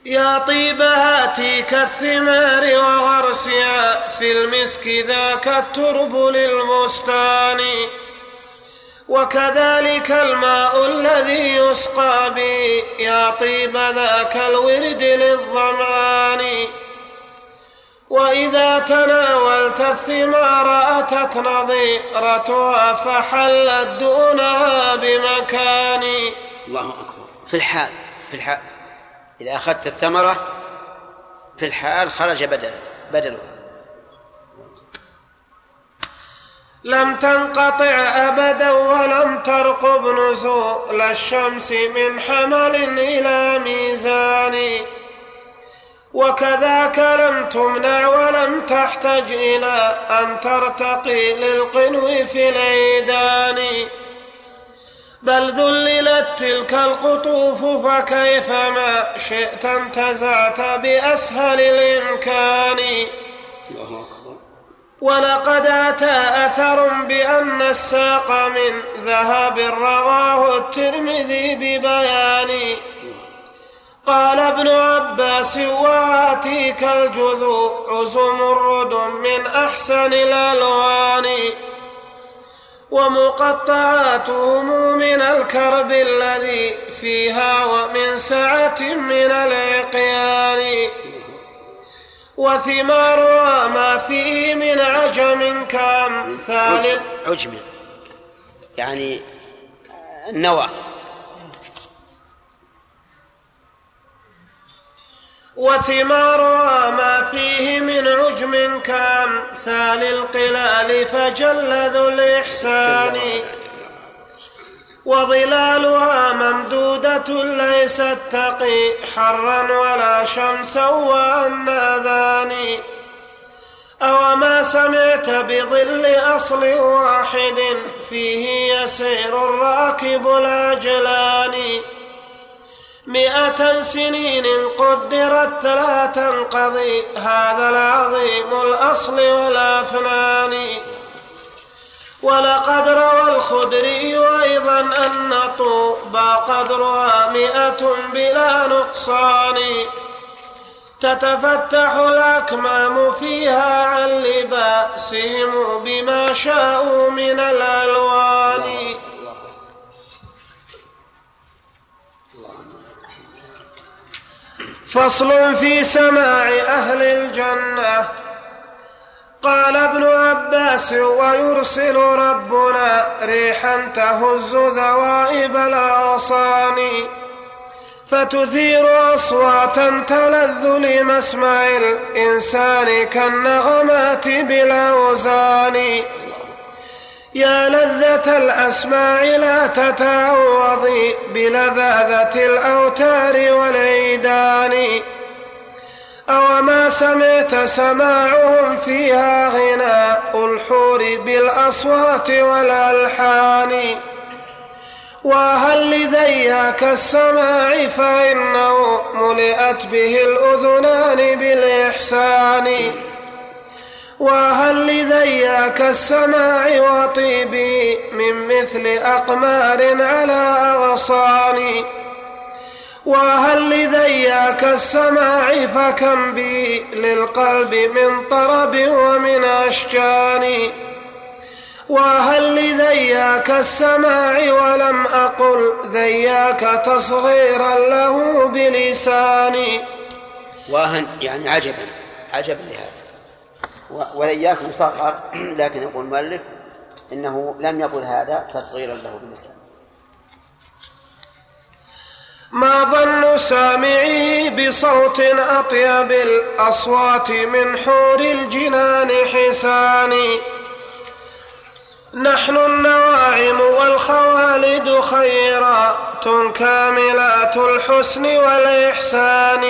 يا طيب هاتيك الثمار وغرسها في المسك ذاك الترب للبستان وكذلك الماء الذي يسقى به يا طيب ذاك الورد للظمان وإذا تناولت الثمار أتت نظيرتها فحلت دونها بمكان. الله أكبر. في الحال. في الحال. إذا أخذت الثمرة في الحال خرج بدله بدله لم تنقطع أبدا ولم ترقب نزول الشمس من حمل إلى ميزان. وكذاك لم تمنع ولم تحتج إلى أن ترتقي للقنو في العيدان بل ذللت تلك القطوف فكيف ما شئت انتزعت بأسهل الإمكان. ولقد أتى أثر بأن الساق من ذهب رواه الترمذي ببيان. قال ابن عباس وآتيك الجذوع زمرد من أحسن الألوان. ومقطعاتهم من الكرب الذي فيها ومن سعة من العقيان وثمارها ما فيه من عجم كأمثال. عجم. يعني النوى. وثمارها ما فيه من عجم كامثال القلال فجل ذو الإحسان. وظلالها ممدودة ليست تقي حرا ولا شمسا والناذان أو ما سمعت بظل أصل واحد فيه يسير الراكب العجلان مئة سنين قدرت لا تنقضي. هذا العظيم الأصل والأفنان. ولقد روى الخدري أيضا أن طوبى قدرها مئة بلا نقصان. تتفتح الأكمام فيها عن لباسهم بما شاءوا من الألوان. فصل في سماع أهل الجنة. قال ابن عباس ويرسل ربنا ريحا تهز ذوائب الاغصان فتثير أصواتا تلذ لمسمع الإنسان كالنغمات بالأوزان. يا لذة الأسماع لا تتعوضي بلذاذة الأوتار والعيدان. أو ما سمعت سماعهم فيها غناء الحور بالأصوات والألحان. وهل لذياك السماع فإنه ملئت به الأذنان بالإحسان. وهل لذياك السماع وطيبي من مثل أقمار على أغصان؟ وهل لذياك السماع فكم بي للقلب من طرب ومن أشجان؟ وهل لذياك السماع ولم أقل ذياك تصغيرا له بلساني؟ واهن يعني عجبا عجبا لهذا. وإياك مصغر لكن يقول المؤلف إنه لم يقل هذا تصغيرا له باللسان. ما ظن سامعي بصوت أطيب الأصوات من حور الجنان حساني. نحن النواعم والخوالد خيرات كاملات الحسن والإحسان.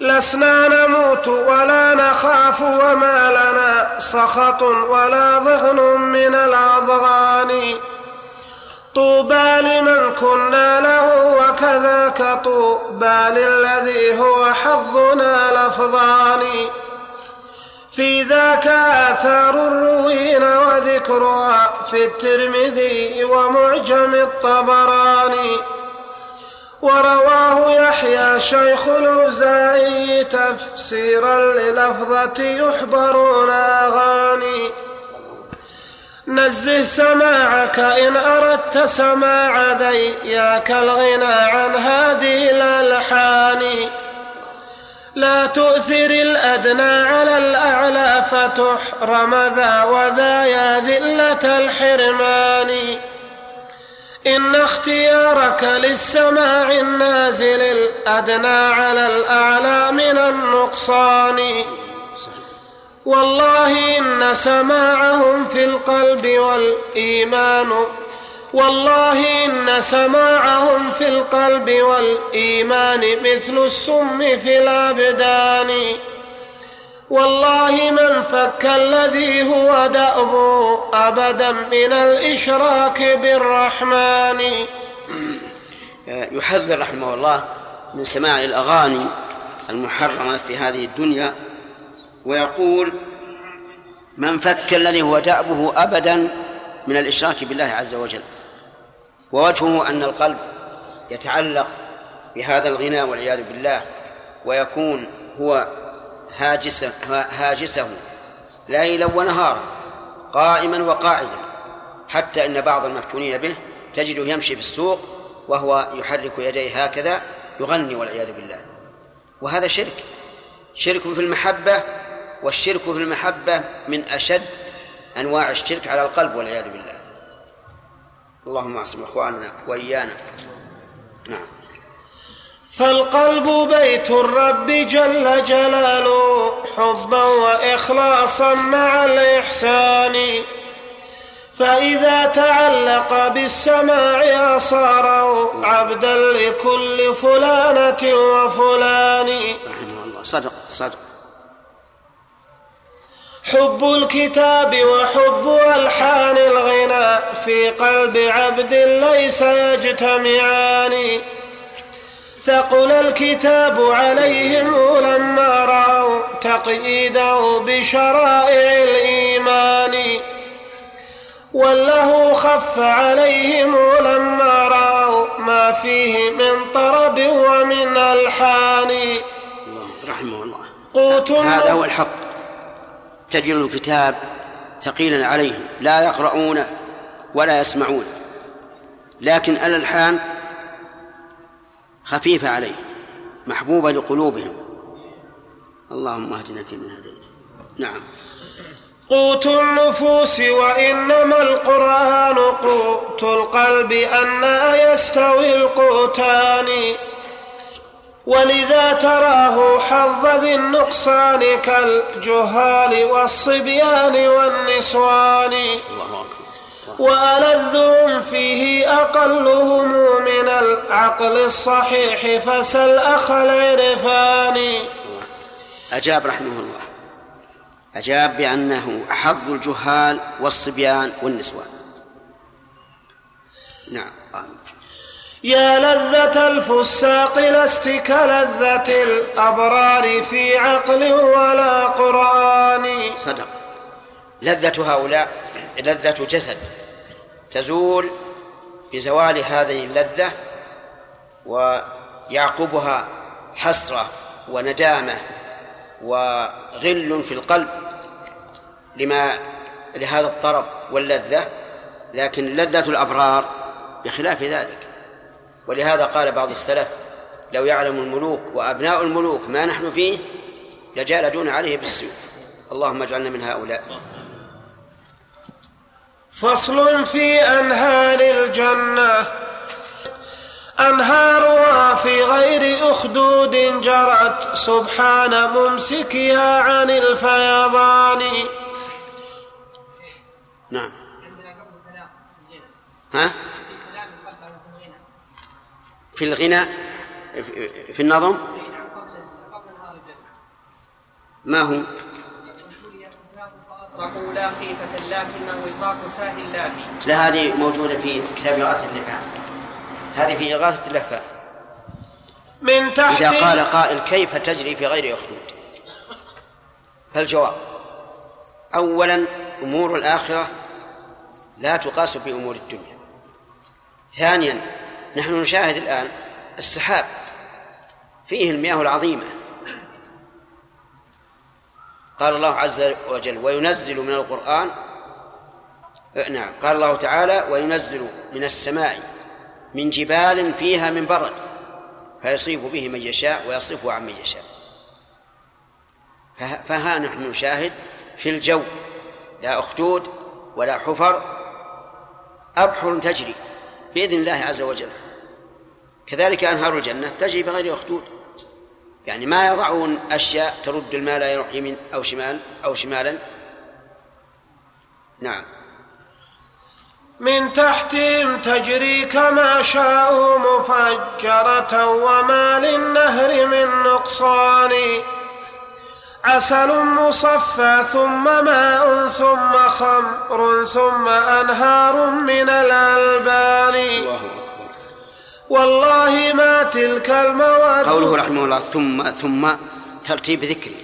لسنا نموت ولا نخاف وما لنا سخط ولا ضغن من الأضغان. طوبى لمن كنا له وكذاك طوبى للذي هو حظنا لفظان في ذاك آثار الروين وذكرها في الترمذي ومعجم الطبراني. ورواه يحيى شيخ الأوزاعي تفسيرا للفظة يحبرون أغاني. نزه سماعك إن أردت سماع ذياك الغنى عن هذه الألحان. لا تؤثر الأدنى على الأعلى فتحرم ذا وذا يا ذلة الحرمان. إن اختيارك للسماع النازل الأدنى على الأعلى من النقصان. والله إن سماعهم في القلب والإيمان والله إن سماعهم في القلب والإيمان مثل السم في الأبدان. والله من فك الذي هو دأب أبدا من الإشراك بالرحمن. يحذر رحمه الله من سماع الأغاني المحرمة في هذه الدنيا ويقول من فك الذي هو دأبه أبدا من الإشراك بالله عز وجل. ووجهه أن القلب يتعلق بهذا الغنى والعياذ بالله ويكون هو هاجسه, هاجسه. ليلا ونهارا قائما وقاعدا حتى إن بعض المفتونين به تجده يمشي في السوق وهو يحرك يديه هكذا يغني والعياذ بالله. وهذا شرك. شرك في المحبة والشرك في المحبة من أشد أنواع الشرك على القلب والعياذ بالله. اللهم اعصم إخواننا وإيانا. نعم. فالقلب بيت الرب جل جلاله حبا وإخلاصا مع الإحسان. فإذا تعلق بالسماع صار عبدا لكل فلانة وفلان. رحمه الله صدق صدق حب الكتاب وحب ألحان الغنى في قلب عبد ليس يجتمعان. ثقل الكتاب عليهم لما رأوا تقييده بشرائع الإيمان. وله خف عليهم لما رأوا ما فيه من طرب ومن ألحان. رحمه الله قوت هذا هو الحق. تجد الكتاب ثقيلا عليهم. لا يقرؤون ولا يسمعون. لكن الألحان خفيفة عليه محبوبة لقلوبهم. اللهم اهدنا فيمن هديت. نعم. قوت النفوس وإنما القرآن قوت القلب أنا يستوي القوتان. ولذا تراه حظ ذي النقصان كالجهال والصبيان والنسوان. الله أكبر. وألذهم فيه أقلهم من العقل الصحيح فسل أخ العرفان. أجاب رحمه الله. أجاب بأنه حظ الجهال والصبيان والنسوان. نعم. يا لذة الفساق لست كلذة الأبرار في عقل ولا قرآن. صدق. لذة هؤلاء لذة جسد. تزول بزوال هذه اللذة ويعقبها حسرة وندامة وغل في القلب لما لهذا الطرب واللذة لكن لذة الأبرار بخلاف ذلك. ولهذا قال بعض السلف لو يعلم الملوك وأبناء الملوك ما نحن فيه لجالدون عليه بالسوء. اللهم اجعلنا من هؤلاء. فصل في أنهار الجنة. أنهارها في غير أخدود جرت. سبحان ممسكها عن الفيضان. نعم. ها؟ في الغنى في النظم؟ ما هو؟ اطرقوا لا خيفة لكنه ساهل لا هذه موجودة في كتاب إغاثة اللفعان هذه في إغاثة اللفعان من تحت إذا قال قائل كيف تجري في غير أخدود؟ فالجواب أولا أمور الآخرة لا تقاس بأمور الدنيا. ثانيا نحن نشاهد الآن السحاب فيه المياه العظيمة. قال الله عز وجل وينزل من القرآن نعم قال الله تعالى وينزل من السماء من جبال فيها من برد فيصيب به من يشاء ويصرفه عن من يشاء. فها- نحن نشاهد في الجو لا أخدود ولا حفر أبحر تجري بإذن الله عز وجل. كذلك أنهار الجنة تجري بغير أخدود. يعني ما يضعون أشياء ترد لا يروح يمين أو شمال أو شمالا. نعم. من تحتهم تجري كما شاءوا مفجرة وما للنهر من نقصان. عسل مصفى ثم ماء ثم خمر ثم أنهار من الألبان. الله والله ما تلك المواد. قوله رحمه الله ثم ثم ترتيب ذكري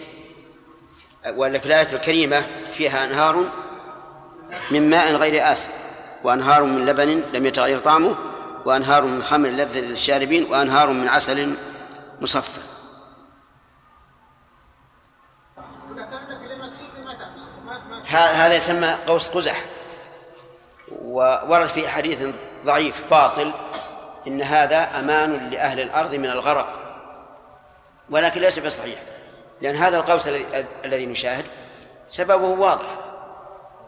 ولا في الآية الكريمة فيها أنهار من ماء غير آسن وأنهار من لبن لم يتغير طعمه وأنهار من خمر لذة للشاربين وأنهار من عسل مصفى. هذا يسمى قوس قزح. وورد في حديث ضعيف باطل إن هذا أمان لأهل الأرض من الغرق. ولكن ليس بصحيح لأن هذا القوس الذي نشاهد سببه واضح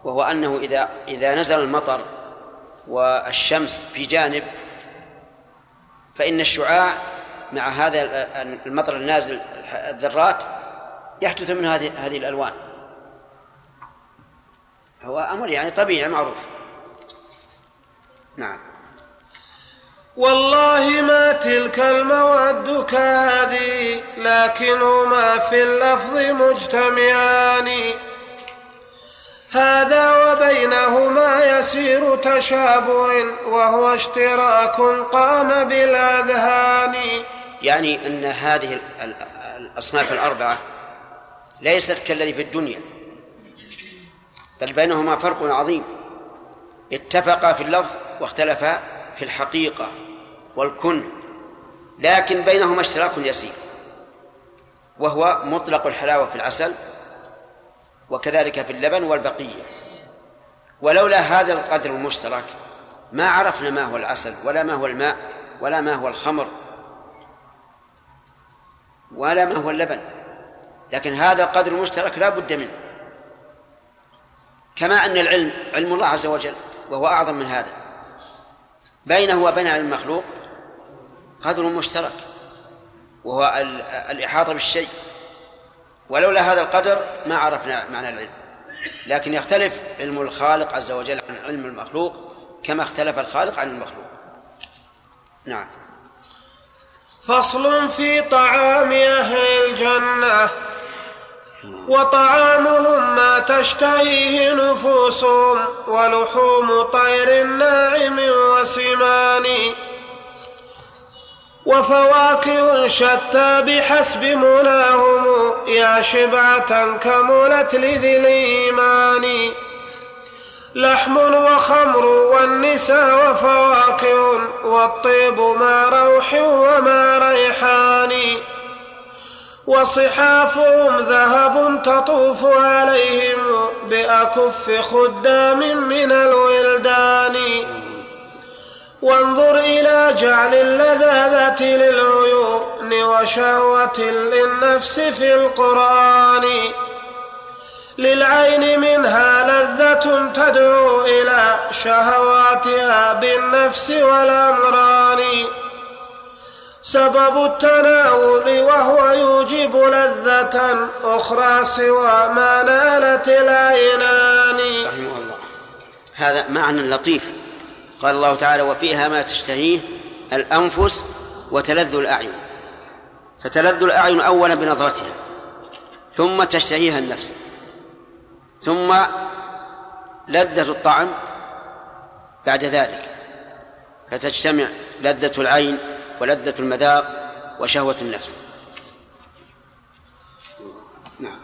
وهو أنه إذا إذا نزل المطر والشمس في جانب فإن الشعاع مع هذا المطر النازل الذرات يحدث من هذه هذه الألوان. هو أمر يعني طبيعي معروف. نعم. والله ما تلك المواد كهذه لكنهما في اللفظ مجتمعان. هذا وبينهما يسير تشابه وهو اشتراك قام بالأذهان. يعني أن هذه ال- ال- الأصناف الأربعة ليست كالذي في الدنيا بل بينهما فرق عظيم. اتفقا في اللفظ واختلفا في الحقيقة والكن لكن بينهما اشتراك يسير وهو مطلق الحلاوة في العسل وكذلك في اللبن والبقية. ولولا هذا القدر المشترك ما عرفنا ما هو العسل ولا ما هو الماء ولا ما هو الخمر ولا ما هو اللبن لكن هذا القدر المشترك لا بد منه. كما أن العلم علم الله عز وجل وهو أعظم من هذا. بينه وبين المخلوق قدر مشترك وهو الإحاطة بالشيء. ولولا هذا القدر ما عرفنا معنى العلم. لكن يختلف علم الخالق عز وجل عن علم المخلوق كما اختلف الخالق عن المخلوق. نعم. فصل في طعام أهل الجنة. وطعامهم ما تشتهيه نفوسهم ولحوم طير ناعم وسمان وفواكه شتى بحسب مناهم يا شبعة كملت لذي الإيمان لحم وخمر والنساء وفواكه والطيب ما روح وما ريحان وصحافهم ذهب تطوف عليهم بأكف خدام من الولدان. وانظر إلى جعل اللذاذة للعيون وشهوة للنفس في القرآن. للعين منها لذة تدعو إلى شهواتها بالنفس والأمران. سبب التناول وهو يوجب لذة أخرى سوى ما نالت العينان. رحمه الله. هذا معنى لطيف. قال الله تعالى وفيها ما تشتهيه الأنفس وتلذ الأعين. فتلذ الأعين أولا بنظرتها ثم تشتهيها النفس ثم لذة الطعم بعد ذلك فتجتمع لذة العين ولذة المذاق وشهوة النفس. نعم.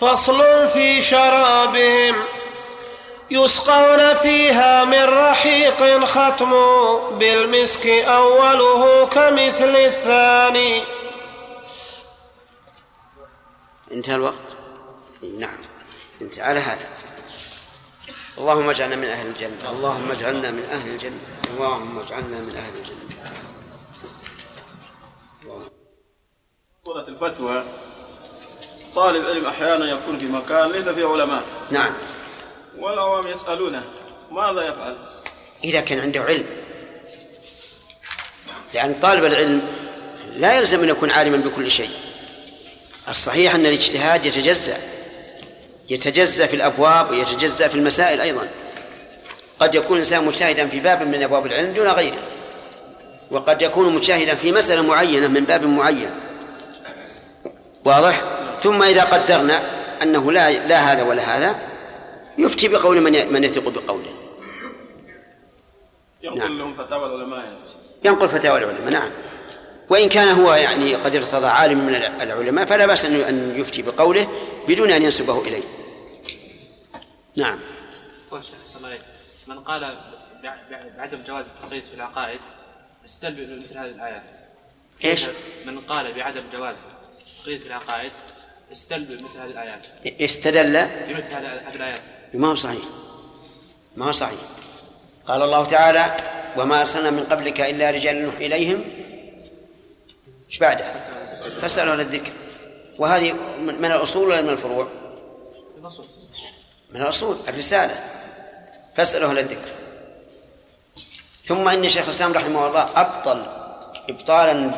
فصل في شرابهم يسقون فيها من رحيق ختم بالمسك أوله كمثل الثاني. انتهى الوقت؟ نعم. انتهى على هذا. اللهم اجعلنا من أهل الجنة. اللهم اجعلنا من أهل الجنة. اللهم اجعلنا من أهل الجنة. الفتوى طالب علم أحيانا يكون في مكان ليس فيه علماء. نعم. والعوام يسألونه ماذا يفعل؟ إذا كان عنده علم. لأن طالب العلم لا يلزم أن يكون عالما بكل شيء. الصحيح أن الاجتهاد يتجزأ يتجزأ في الأبواب ويتجزأ في المسائل أيضا. قد يكون الإنسان مجتهدا في باب من أبواب العلم دون غيره. وقد يكون مجتهدا في مسألة معينة من باب معين. واضح؟ ثم إذا قدرنا أنه لا لا هذا ولا هذا يفتي بقول من من يثق بقوله. ينقل نعم. لهم فتاوى العلماء. ينقل فتاوى العلماء نعم. وإن كان هو يعني قد ارتضى عالم من العلماء فلا بأس أن يفتي بقوله بدون أن ينسبه إليه. نعم. من قال بعدم جواز التقييد في العقائد استدل مثل هذه الآيات. إيش؟ من قال بعدم جواز التقييد في العقائد استدل بمثل هذه الآيات. استدل؟ بمثل هذه الآيات. ما هو صحيح. ما هو صحيح. قال الله تعالى وما أرسلنا من قبلك إلا رجال نوحي إليهم. إيش بعده؟ فاسألوا أهل الذكر. وهذه من الأصول ولا من الفروع؟ من الأصول الرسالة. فاسألوا أهل الذكر. ثم إن شيخ الإسلام رحمه الله أبطل إبطالا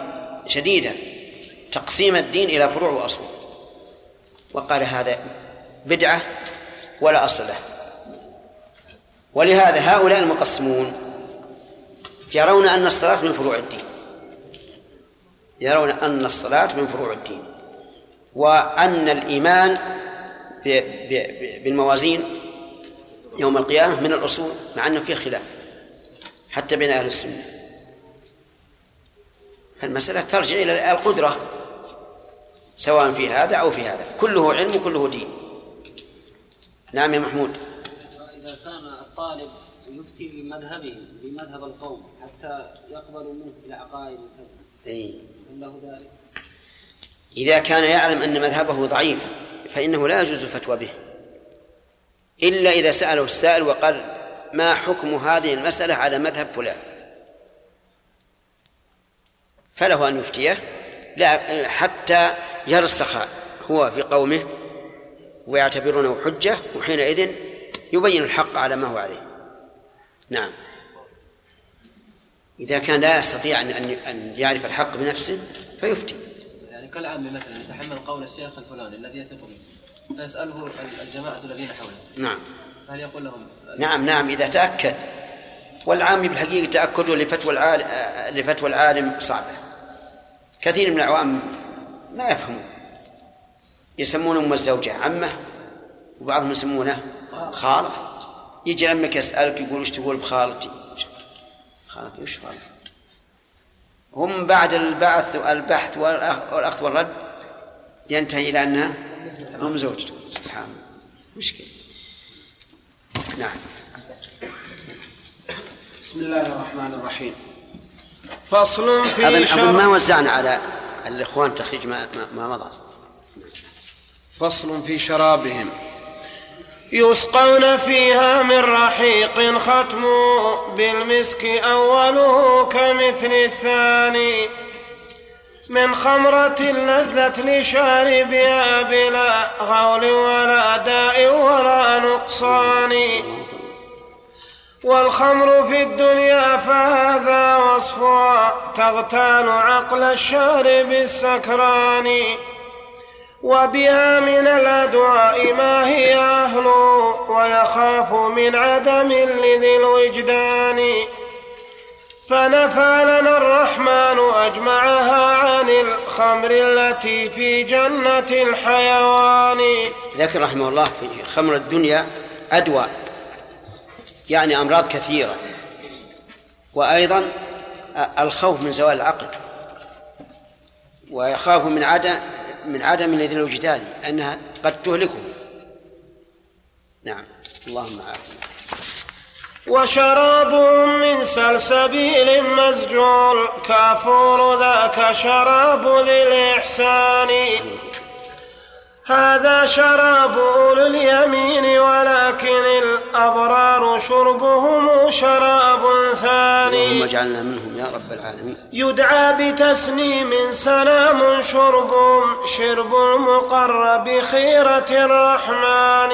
شديدا. تقسيم الدين إلى فروع وأصول. وقال هذا بدعة ولا أصل له. ولهذا هؤلاء المقسمون يرون أن الصلاة من فروع الدين. يرون أن الصلاة من فروع الدين. وأن الإيمان بالموازين يوم القيامة من الأصول مع أنه فيه خلاف حتى بين أهل السنة. فالمسألة ترجع إلى القدرة. سواء في هذا أو في هذا. كله علم وكله دين. نعم يا محمود. إذا كان الطالب يفتي بمذهبه بمذهب القوم حتى يقبلوا منه في العقائد وكذا أي. له ذلك؟ إذا كان يعلم أن مذهبه ضعيف فإنه لا يجوز الفتوى به. إلا إذا سأله السائل وقال ما حكم هذه المسألة على مذهب فلان؟ فله أن يفتيه. لا حتى يرسخ هو في قومه ويعتبرونه حجة وحينئذ يبين الحق على ما هو عليه. نعم. إذا كان لا يستطيع أن أن يعرف الحق بنفسه فيفتي. يعني كالعام مثلا يتحمل قول الشيخ الفلاني الذي يثق به فيسأله الجماعة الذين حوله. نعم. فهل يقول لهم نعم نعم إذا تأكد. والعام بالحقيقة تأكده لفتوى العالم لفتوى العالم صعبة. كثير من العوام ما يفهمون. يسمون أم الزوجة عمة وبعضهم يسمونه خالة. يجي لمك يسألك يقول إيش تقول بخالتي؟ خالتي إيش خالتي هم بعد البعث البحث والأخذ والرد ينتهي إلى أنها أم زوجته. سبحان الله. مشكلة. نعم. بسم الله الرحمن الرحيم. فصل في أظن ما وزعنا على الإخوان تخريج ما, ما, مضى. فصل في شرابهم. يسقون فيها من رحيق ختم بالمسك أوله كمثل الثاني. من خمرة لذت لشاربها بلا غول ولا داء ولا نقصان. والخمر في الدنيا فهذا وصفها تغتال عقل الشارب السكران وبها من الأدواء ما هي أهل ويخاف من عدم لذي الوجدان فنفى لنا الرحمن أجمعها عن الخمر التي في جنة الحيوان. ذكر رحمه الله في خمر الدنيا أدواء. يعني أمراض كثيرة. وأيضا الخوف من زوال العقل. ويخاف من عدم من عدم ذي الوجدان أنها قد تهلكه. نعم. اللهم عافنا وشرابهم من سلسبيل مسجول كافور ذاك شراب ذي الإحسان. هذا شراب أولي اليمين ولكن الأبرار شربهم شراب ثاني. اللهم اجعلنا منهم يا رب العالمين. يدعى بتسنيم سلام شرب شرب المقرب خيرة الرحمن.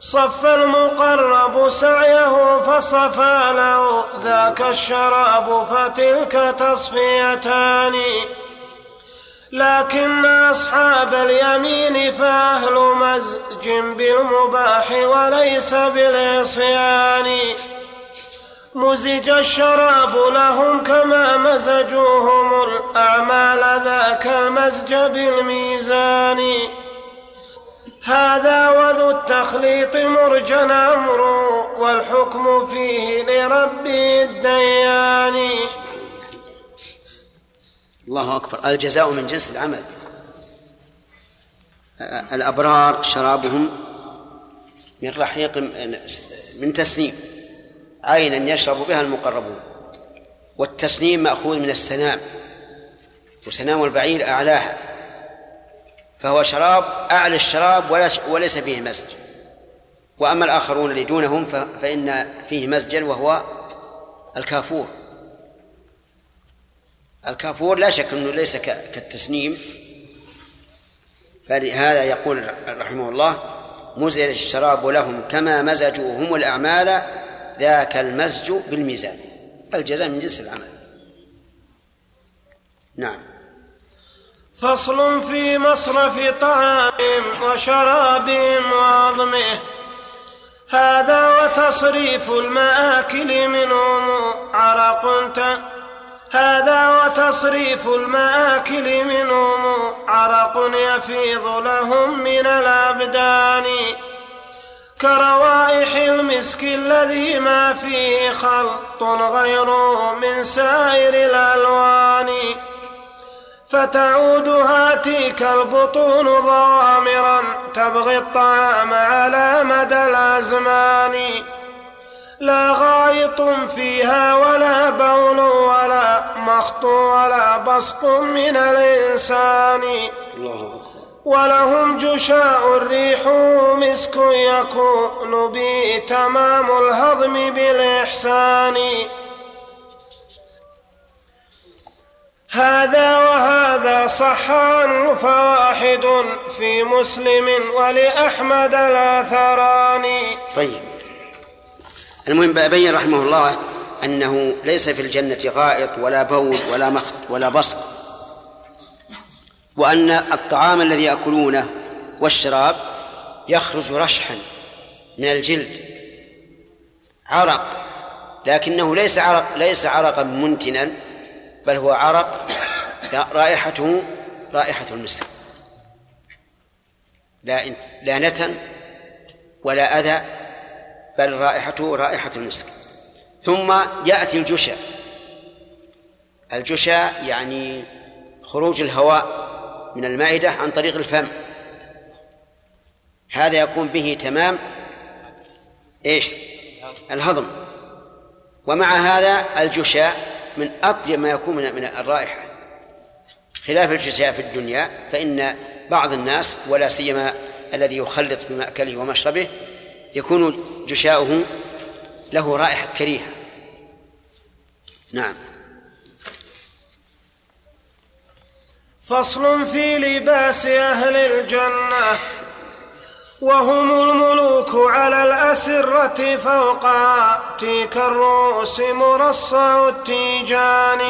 صف المقرب سعيه فصفى له ذاك الشراب فتلك تصفيتان. لكن أصحاب اليمين فأهل مزج بالمباح وليس بالعصيان. مزج الشراب لهم كما مزجوهم الأعمال ذاك المزج بالميزان. هذا وذو التخليط مرجى أمر والحكم فيه لرب الديان. الله أكبر. الجزاء من جنس العمل. الأبرار شرابهم من رحيق من تسنيم. عينا يشرب بها المقربون. والتسنيم مأخوذ من السنام. وسنام البعير أعلاها. فهو شراب أعلى الشراب وليس فيه مزج. وأما الآخرون اللي دونهم فإن فيه مزجا وهو الكافور. الكافور لا شك أنه ليس كالتسنيم. فلهذا يقول رحمه الله مزج الشراب لهم كما مزجوا هم الأعمال ذاك المزج بالميزان. الجزاء من جنس العمل. نعم. فصل في مصرف طعام وشرابهم وعظمه. هذا وتصريف المآكل منهم عرق هذا وتصريف المآكل منهم عرق يفيض لهم من الأبدان كروائح المسك الذي ما فيه خلط غيره من سائر الألوان. فتعود هاتيك البطون ضوامرا تبغي الطعام على مدى الأزمان. لا غائط فيها ولا بول ولا مخط ولا بسط من الإنسان. ولهم جشاء الريح مسك يكون به تمام الهضم بالإحسان. هذا وهذا صح عنه فواحد في مسلم ولأحمد الآثران. طيب. المهم بين رحمه الله أنه ليس في الجنة غائط ولا بول ولا مخط ولا بسط وأن الطعام الذي يأكلونه والشراب يخرج رشحا من الجلد. عرق. لكنه ليس عرق ليس عرقا منتنا بل هو عرق رائحته رائحة المسك. لا لا نتن ولا أذى بل رائحته رائحة المسك. ثم يأتي الجشا الجشا يعني خروج الهواء من المعدة عن طريق الفم. هذا يكون به تمام إيش؟ الهضم. ومع هذا الجشاء من أطيب ما يكون من من الرائحة. خلاف الجشاء في الدنيا فإن بعض الناس ولا سيما الذي يخلط بمأكله ومشربه يكون جشاؤه له رائحة كريهة. نعم. فصل في لباس أهل الجنة وهم الملوك على الأسرة فوق تيك الرؤوس مرصع التيجان.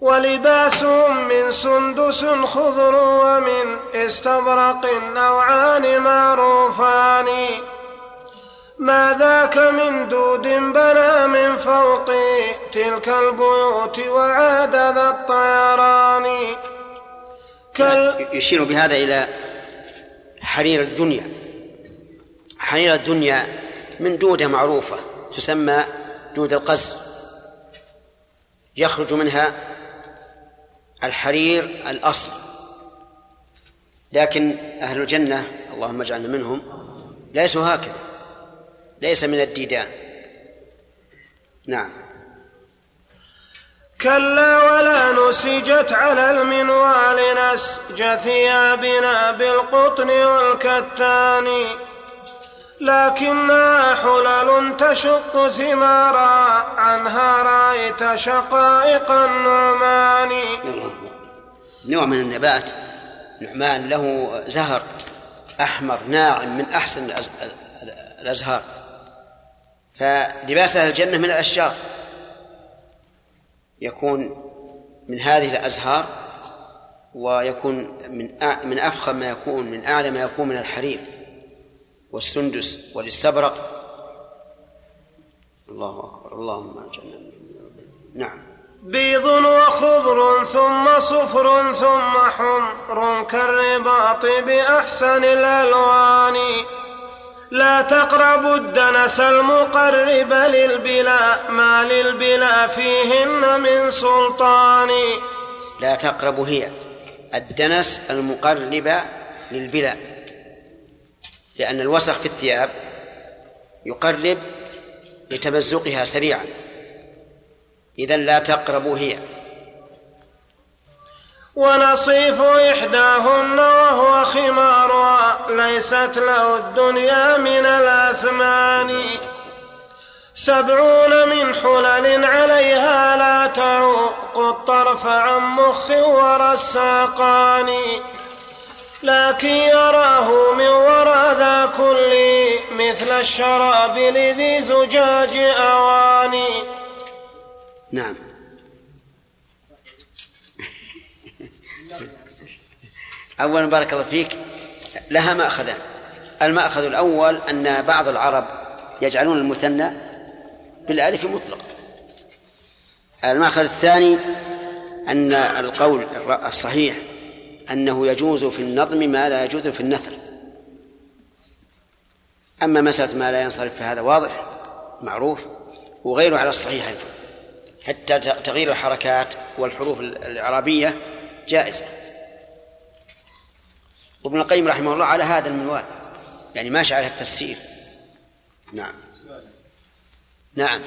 ولباسهم من سندس خضر ومن استبرق نوعان معروفان. ما ذاك من دود بنى من فوق تلك البيوت وعاد ذا الطيران. كال يشير بهذا إلى حرير الدنيا. حرير الدنيا من دودة معروفة تسمى دود القز يخرج منها الحرير الأصل. لكن أهل الجنة اللهم اجعلنا منهم ليسوا هكذا ليس من الديدان. نعم. كلا ولا نسجت على المنوال نسج ثيابنا بالقطن والكتان. لكنها حلل تشق ثمارا عنها رأيت شقائق النعمان. نوع من النبات نعمان له زهر أحمر ناعم من أحسن الأزهار. فلباس أهل الجنة من الأشجار. يكون من هذه الأزهار ويكون من من أفخم ما يكون من أعلى ما يكون من الحرير. والسندس والاستبرق. الله أكبر. اللهم اجعلنا نعم. بيض وخضر ثم صفر ثم حمر كالرباط بأحسن الألوان. لا تقربوا الدنس المقرب للبلا ما للبلا فيهن من سلطان. لا تقرب هي الدنس المقرب للبلا لأن الوسخ في الثياب يقرب لتمزقها سريعا. إذا لا تقرب هي. ونصيف إحداهن وهو خمارها ليست له الدنيا من الأثمان. سبعون من حلل عليها لا تعوق الطرف عن مخ ورساقان. لكن يراه من وراء ذا كل مثل الشراب لذي زجاج أواني. نعم. أولا بارك الله فيك. لها مأخذان. المأخذ الأول أن بعض العرب يجعلون المثنى بالألف مطلق. المأخذ الثاني أن القول الصحيح أنه يجوز في النظم ما لا يجوز في النثر. أما مسألة ما لا ينصرف فهذا واضح معروف وغيره على الصحيح أيضا. حتى تغيير الحركات والحروف الإعرابية جائزة. وابن القيم رحمه الله على هذا المنوال يعني ماشي على التفسير. نعم. نعم.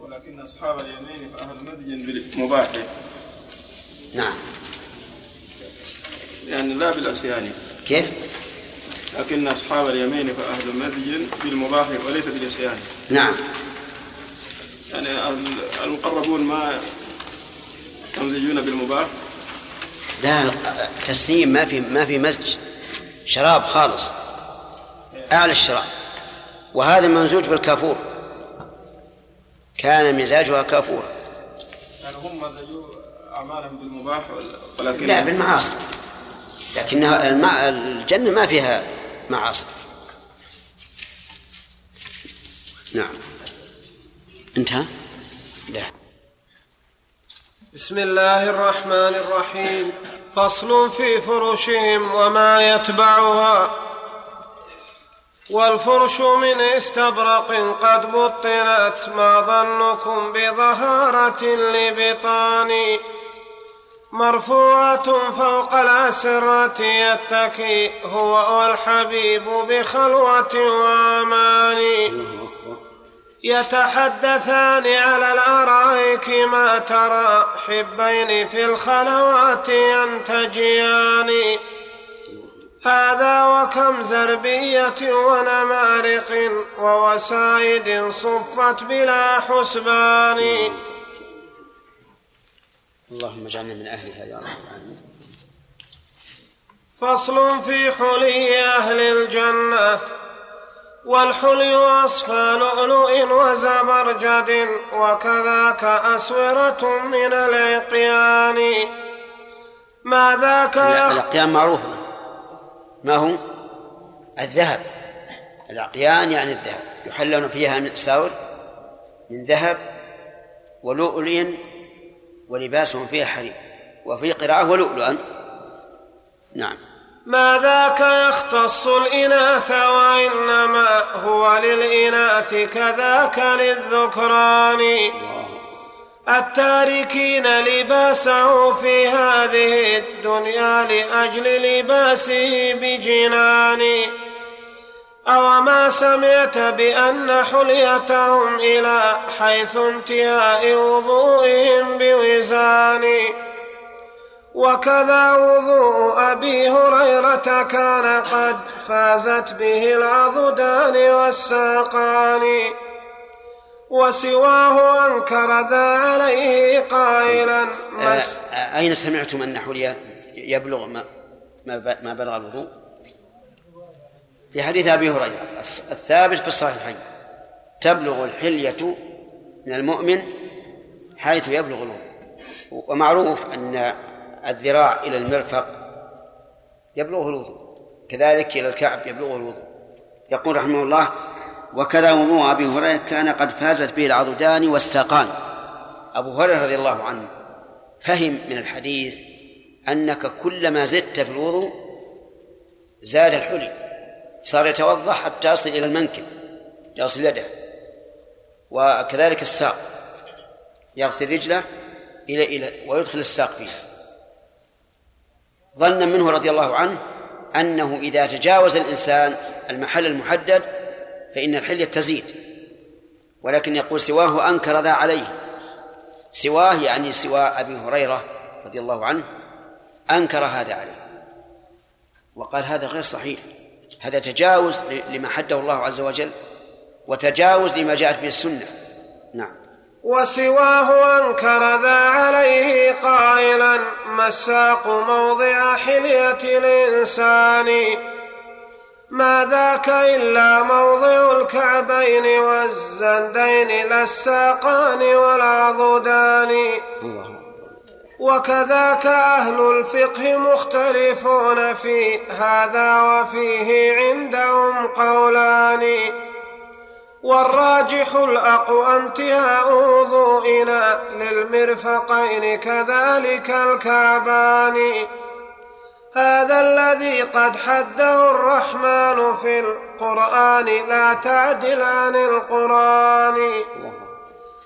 ولكن أصحاب اليمين فأهل مدين بالمباح. نعم. يعني لا بالعصيان كيف؟ لكن أصحاب اليمين فأهل مدين بالمباح وليس بالعصيان نعم. يعني المقربون ما ممزجون بالمباح. لا تسنيم ما في ما في مزج شراب خالص. أعلى الشراب. وهذا ممزوج بالكافور. كان مزاجها كافورا. يعني هم مزجوا أعمالهم بالمباح ولكن لا بالمعاصي. لكنها. الجنة ما فيها معاصي. نعم. انتهى؟ لا. بسم الله الرحمن الرحيم. فصل في فرشهم وما يتبعها. والفرش من استبرق قد بطنت ما ظنكم بظهارة لبطان مرفوعة فوق الأسرة يتكي هو والحبيب بخلوة وأمان. يتحدثان على الأرائك ما ترى حبين في الخلوات ينتجيان هذا وكم زربية ونمارق ووسائد صفت بلا حسبان. اللهم اجعلنا من أهلها يا رب العالمين. فصل في حلي أهل الجنة والحلي أصفى لؤلؤ وزبرجد وكذاك أسورة من العقيان ما ذاك يخ... العقيان معروف. ما هو؟ الذهب. العقيان يعني الذهب. يحلون فيها من ساور من ذهب ولؤلؤ ولباسهم فيها حرير وفي قراءة ولؤلؤا. نعم. ما ذاك يختص الإناث وإنما هو للإناث كذاك للذكران. التاركين لباسه في هذه الدنيا لأجل لباسه بجنان. أو ما سمعت بأن حليتهم إلى حيث انتهاء وضوئهم بوزان وكذا وضوء أبي هريرة كان قد فازت به العضدان والساقان وسواه أنكر ذا عليه قائلا أين سمعتم أن حلي يبلغ ما ما بلغ الوضوء؟ في حديث أبي هريرة. الثابت في الصحيحين. تبلغ الحلية من المؤمن حيث يبلغ الوضوء ومعروف أن الذراع إلى المرفق يبلغه الوضوء. كذلك إلى الكعب يبلغه الوضوء. يقول رحمه الله وكذا وضوء أبي هريرة كان قد فازت به العضدان والساقان. أبو هريرة رضي الله عنه فهم من الحديث أنك كلما زدت في الوضوء زاد الحلي. صار يتوضأ حتى يصل إلى المنكب يغسل يده وكذلك الساق يغسل رجله إلى إلى ويدخل الساق فيه. ظنا منه رضي الله عنه أنه إذا تجاوز الإنسان المحل المحدد فإن الحلية تزيد ولكن يقول سواه أنكر ذا عليه. سواه يعني سوى أبي هريرة رضي الله عنه أنكر هذا عليه. وقال هذا غير صحيح. هذا تجاوز لما حده الله عز وجل وتجاوز لما جاءت به السنة. نعم. وسواه أنكر ذا عليه قائلا ما الساق موضع حلية الإنسان. ما ذاك إلا موضع الكعبين والزندين لا الساقان والعضدان وكذاك أهل الفقه مختلفون في هذا وفيه عندهم قولان. والراجح الأقوى انتهاء وضوئنا للمرفقين كذلك الكعبان. هذا الذي قد حده الرحمن في القرآن لا تعدل عن القرآن.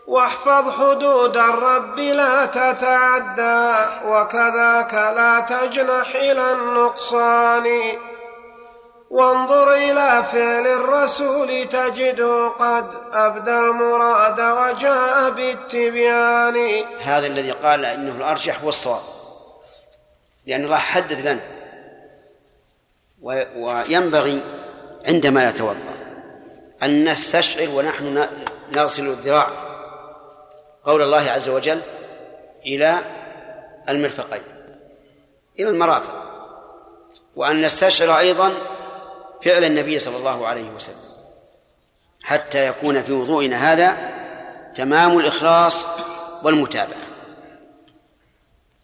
واحفظ حدود الرب لا تتعدى وكذاك لا تجنح إلى النقصان. وانظر إلى فعل الرسول تجده قد أبدى المراد وجاء بالتبيان. هذا الذي قال إنه الأرجح هو الصواب لأن الله حدد لنا وينبغي عندما نتوضأ أن نستشعر ونحن نغسل الذراع. قول الله عز وجل إلى المرفقين إلى المرافق وأن نستشعر أيضا فعل النبي صلى الله عليه وسلم حتى يكون في وضوئنا هذا تمام الإخلاص والمتابعة.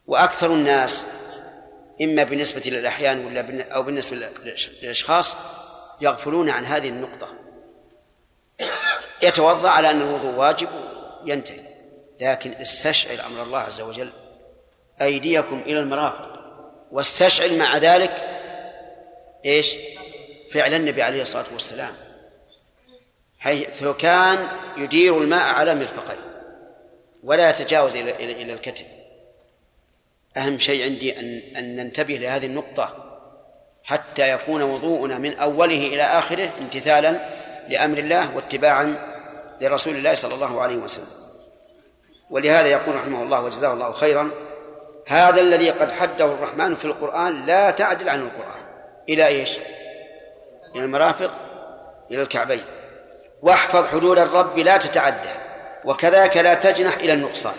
وأكثر الناس إما بالنسبة للأحيان ولا أو بالنسبة للأشخاص يغفلون عن هذه النقطة. يتوضأ على أن الوضوء واجب ينتهي. لكن استشعر أمر الله عز وجل أيديكم إلى المرافق واستشعر مع ذلك إيش؟ فعل النبي عليه الصلاة والسلام. حيث كان يدير الماء على مرفقيه ولا يتجاوز إلى إلى الكتف. أهم شيء عندي أن أن ننتبه لهذه النقطة حتى يكون وضوءنا من أوله إلى آخره امتثالا لأمر الله واتباعا لرسول الله صلى الله عليه وسلم. ولهذا يقول رحمه الله وجزاه الله خيرا هذا الذي قد حده الرحمن في القرآن لا تعدل عن القرآن. إلى إيش؟ إلى المرافق إلى الكعبين. واحفظ حدود الرب لا تتعدى وكذاك لا تجنح إلى النقصان.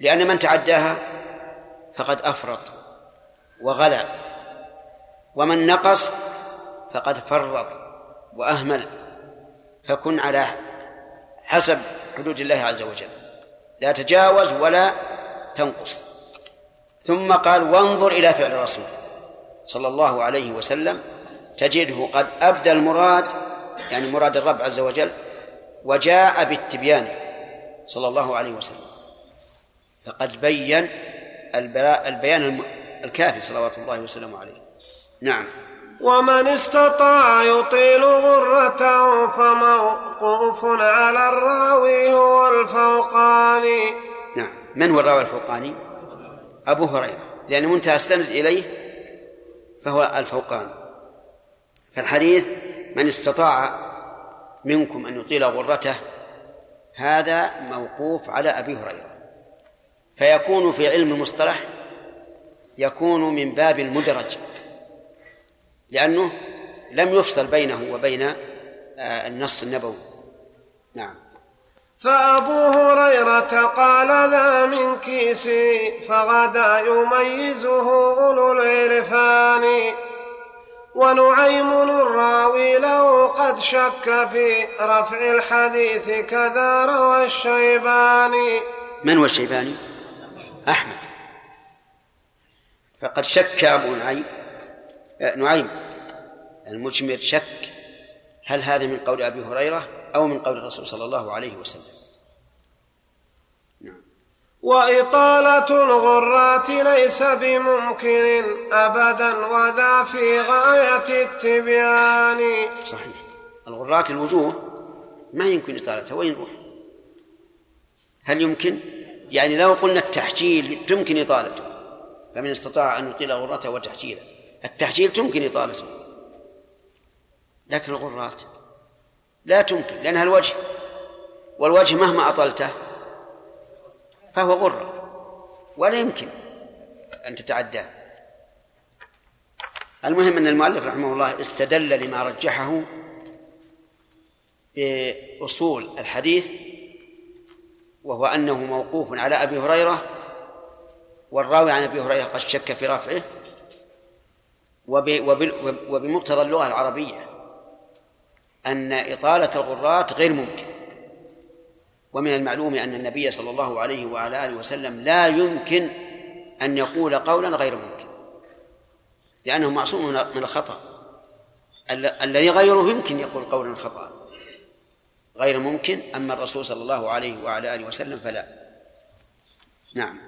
لأن من تعداها؟ فقد أفرط وغلا ومن نقص فقد فرط وأهمل. فكن على حسب حدود الله عز وجل. لا تجاوز ولا تنقص. ثم قال وانظر إلى فعل الرسول صلى الله عليه وسلم تجده قد أبدى المراد يعني مراد الرب عز وجل وجاء بالتبيان صلى الله عليه وسلم. فقد بين البيان الكافي صلوات الله وسلامه عليه. نعم. ومن استطاع يطيل غرته فموقوف على الراوي هو الفوقاني. نعم. من هو الراوي الفوقاني؟ أبو هريرة. لأن منتهى السند إليه فهو الفوقاني فالحديث من استطاع منكم أن يطيل غرته هذا موقوف على أبي هريرة. فيكون في علم المصطلح يكون من باب المدرج لأنه لم يفصل بينه وبين النص النبوي. نعم. فأبو هريرة قال ذا من كيسي فغدا يميزه أولو العرفان. ونعيم الراوي له قد شك في رفع الحديث كذا روى الشيباني. من هو الشيباني؟ أحمد. فقد شك أبو نعيم. آه، نعيم. المجمر شك. هل هذا من قول أبي هريرة أو من قول الرسول صلى الله عليه وسلم؟ نعم. وإطالة الغرات ليس بممكن أبدا وذا في غاية التبيان. صحيح. الغرات الوجوه ما يمكن إطالتها وين نروح هل يمكن؟ يعني لو قلنا التحجيل تمكن إطالته فمن استطاع أن يطيل غرته وتحجيله. التحجيل تمكن إطالته. لكن الغرات لا تمكن لأنها الوجه والوجه مهما أطلته فهو غرة ولا يمكن أن تتعداه. المهم أن المؤلف رحمه الله استدل لما رجحه بأصول الحديث وهو أنه موقوف على أبي هريرة والراوي عن أبي هريرة قد شك في رفعه وبمقتضى اللغة العربية. أن إطالة الغرات غير ممكن. ومن المعلوم أن النبي صلى الله عليه وعلى آله وسلم لا يمكن أن يقول قولا غير ممكن لأنه معصوم من الخطأ. الذي غيره يمكن يقول قولا خطأ. غير ممكن أما الرسول صلى الله عليه وعلى آله وسلم فلا. نعم.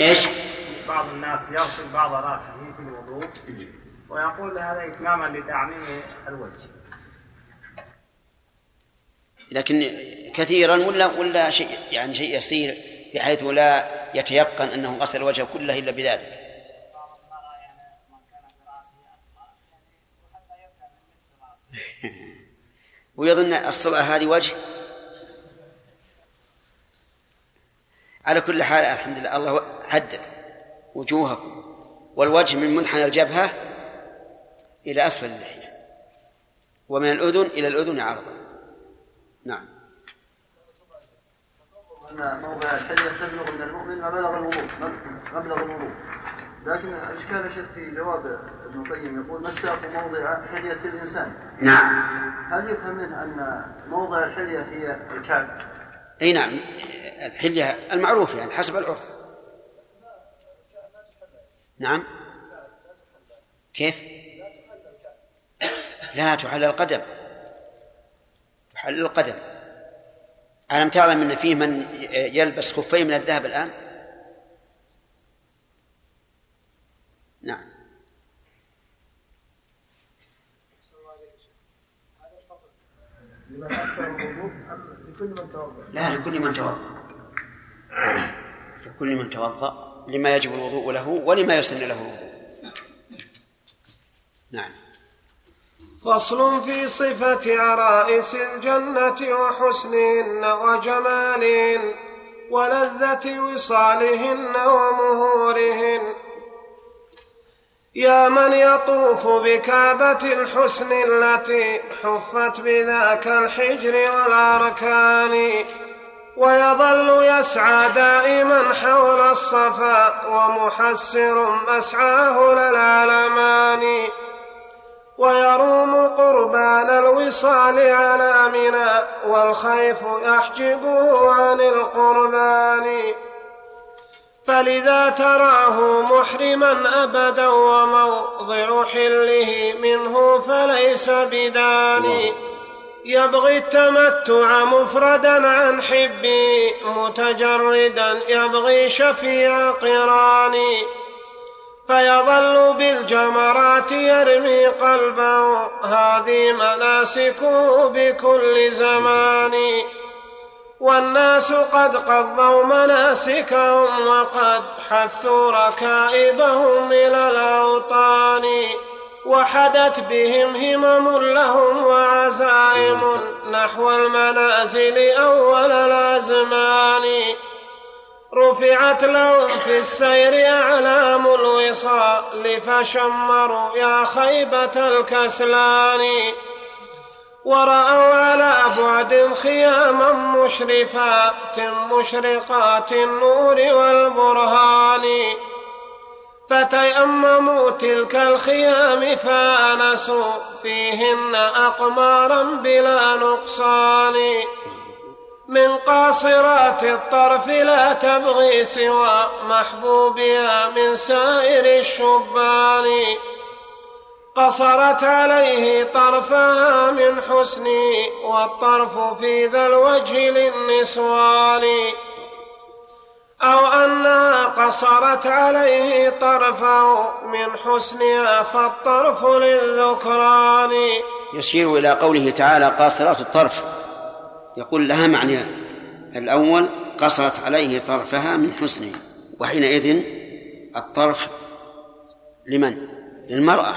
إيش؟ بعض الناس يغسل بعض راسه في الوضوء ويقول هذا إتماما لتعميم الوجه. لكن كثيرا ولا ولا شيء يعني شيء يسير بحيث لا يتيقن أنه غسل وجهه كله إلا بذلك. (laughs) ويظن الصلاة هذه وجه؟ على كل حال الحمد لله الله حدد. وجوهكم والوجه من منحنى الجبهة إلى أسفل اللحية ومن الأذن إلى الأذن عرضا. نعم. أن موضع الحلية تبلغ من المؤمن مبلغ الوضوء مبلغ الوضوء. لكن الإشكال شيخ في جواب ابن القيم يقول ما الساق موضع حلية الإنسان؟ نعم. هل يفهم منه أن موضع الحلية هي الكعب؟ أي نعم. الحلية المعروف يعني حسب العرف. نعم. كيف؟ لا تحل القدم. تحل القدم. ألم تعلم أن فيه من يلبس خفين من الذهب الآن؟ نعم. لا لكل من توضأ لكل من توضأ لما يجب الوضوء له ولما يسن له الوضوء. نعم. فصل في صفة عرائس الجنة وحسنهن وجمالهن ولذة وصالهن ومهورهن. يا من يطوف بكعبة الحسن التي حفت بذاك الحجر والأركان. ويظل يسعى دائما حول الصفا ومحسر مسعاه للعلمان ويروم قربان الوصال على منى والخيف يحجبه عن القربان. فلذا تراه محرما أبدا وموضع حله منه فليس بداني. يبغي التمتع مفردا عن حبي متجردا يبغي شفيع قراني. فيظل بالجمرات يرمي قلبه هذه مناسكه بكل زمان والناس قد قضوا مناسكهم وقد حثوا ركائبهم إلى الأوطان. وحدت بهم همم لهم وعزائم نحو المنازل أول الأزمان. رفعت لهم في السير أعلام الوصال فشمروا يا خيبة الكسلان. ورأوا على بعد خياما مشرفات مشرقات النور والبرهان. فتيمموا تلك الخيام فأنسوا فيهن أقمارا بلا نقصان. من قاصرات الطرف لا تبغي سوى محبوبها من سائر الشبان. قصرت عليه طرفها من حسني والطرف في ذا الوجه للنسوان. أو أنها قصرت عليه طرفه من حسنها فالطرف للذكران. يشير إلى قوله تعالى قاصرات الطرف. يقول لها معنى الأول قصرت عليه طرفها من حسنه وحينئذ الطرف لمن؟ للمرأة.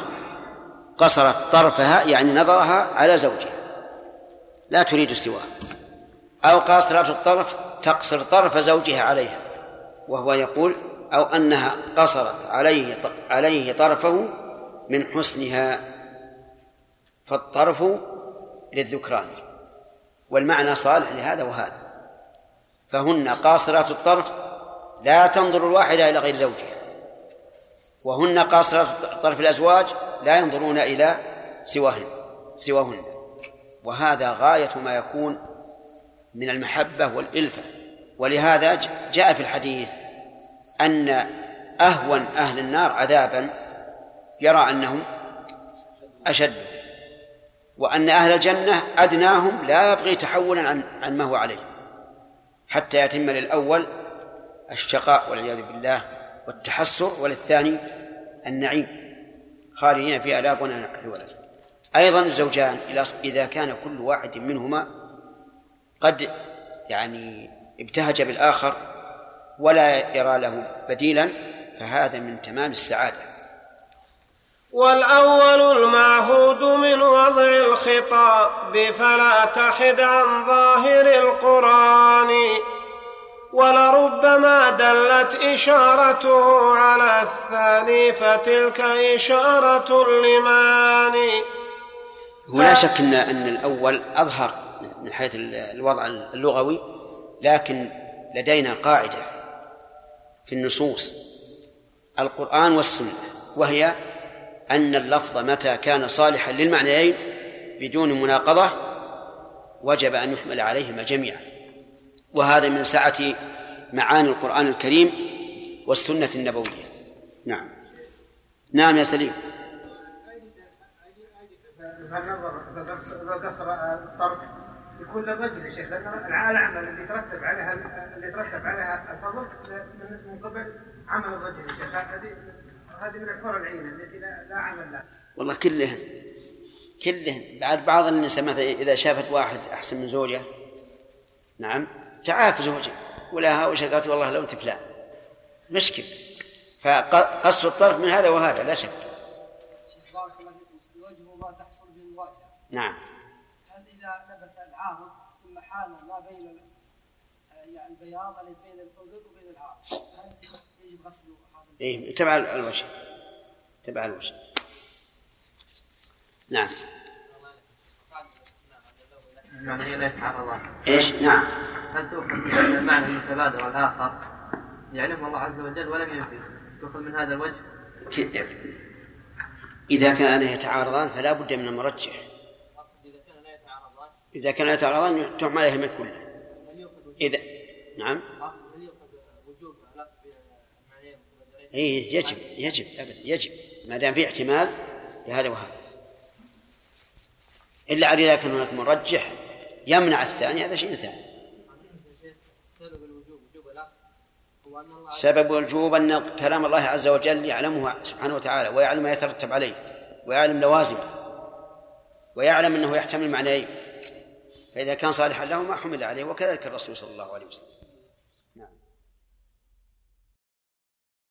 قصرت طرفها يعني نظرها على زوجها لا تريد سواه أو قاصرات الطرف تقصر طرف زوجها عليها. وهو يقول أو أنها قصرت عليه عليه طرفه من حسنها فالطرف للذكران والمعنى صالح لهذا وهذا. فهن قاصرات الطرف لا تنظر الواحدة إلى غير زوجها وهن قاصرات طرف الأزواج لا ينظرون إلى سواهن سواهن. وهذا غاية ما يكون من المحبة والإلفة. ولهذا جاء في الحديث أن أهون أهل النار عذابا يرى أنهم أشد وأن أهل الجنة أدناهم لا يبغي تحولا عن عن ما هو عليه حتى يتم للأول الشقاء والعياذ بالله والتحسر وللثاني النعيم خالدين فيها لا ولا أيضا الزوجان إذا كان كل واحد منهما قد يعني ابتهج بالآخر ولا يرى له بديلا فهذا من تمام السعادة. والأول المعهود من وضع الخطاب فلا تحد عن ظاهر القرآن ولربما دلت إشارته على الثاني فتلك إشارة لمعاني ولا شك أن أن الأول أظهر من حيث الوضع اللغوي لكن لدينا قاعدة في النصوص القرآن والسنة وهي أن اللفظ متى كان صالحا للمعنيين بدون مناقضة وجب أن يحمل عليهما جميعا وهذا من سعة معاني القرآن الكريم والسنة النبوية نعم نعم يا سليم لو قصر يكون للرجل يا شيخ لأن الاعمال اللي يترتب عليها اللي يترتب عليها الفضل من قبل عمل الرجل يا شيخ. هذه هذه من الحور العين التي لا, لا عمل لها. والله كلهن كلهن. بعد بعض النساء مثلا إذا شافت واحد أحسن من زوجة نعم تعاف زوجها ولها وشكت والله لو انت فلان مشكل فقصر الطرف من هذا وهذا لا شك. نعم هل اذا نبت العارض ثم حال ما بين بين وبين يجب غسله إيه تبع الوجه. تبع الوجه. نعم. يعني لا يتعرضان إيش؟ نعم. هل تؤخذ من المعنى المتبادر والآخر؟ يعلمه الله عز وجل ولم ينفي. تؤخذ من هذا الوجه؟ كذب إذا كان يتعارضان فلا بد من المرجح. إذا كان لا يتعارضان. تحمل عليها من كله إذا نعم. إيه يجب يجب أبدا يجب. ما دام في احتمال لهذا وهذا. إلا على إذا كان هناك مرجح يمنع الثاني هذا شيء ثاني. سبب الوجوب أن كلام الله عز وجل يعلمه سبحانه وتعالى ويعلم ما يترتب عليه ويعلم لوازمه ويعلم أنه يحتمل معنيين. فإذا كان صالحا له ما حمل عليه وكذلك الرسول صلى الله عليه وسلم.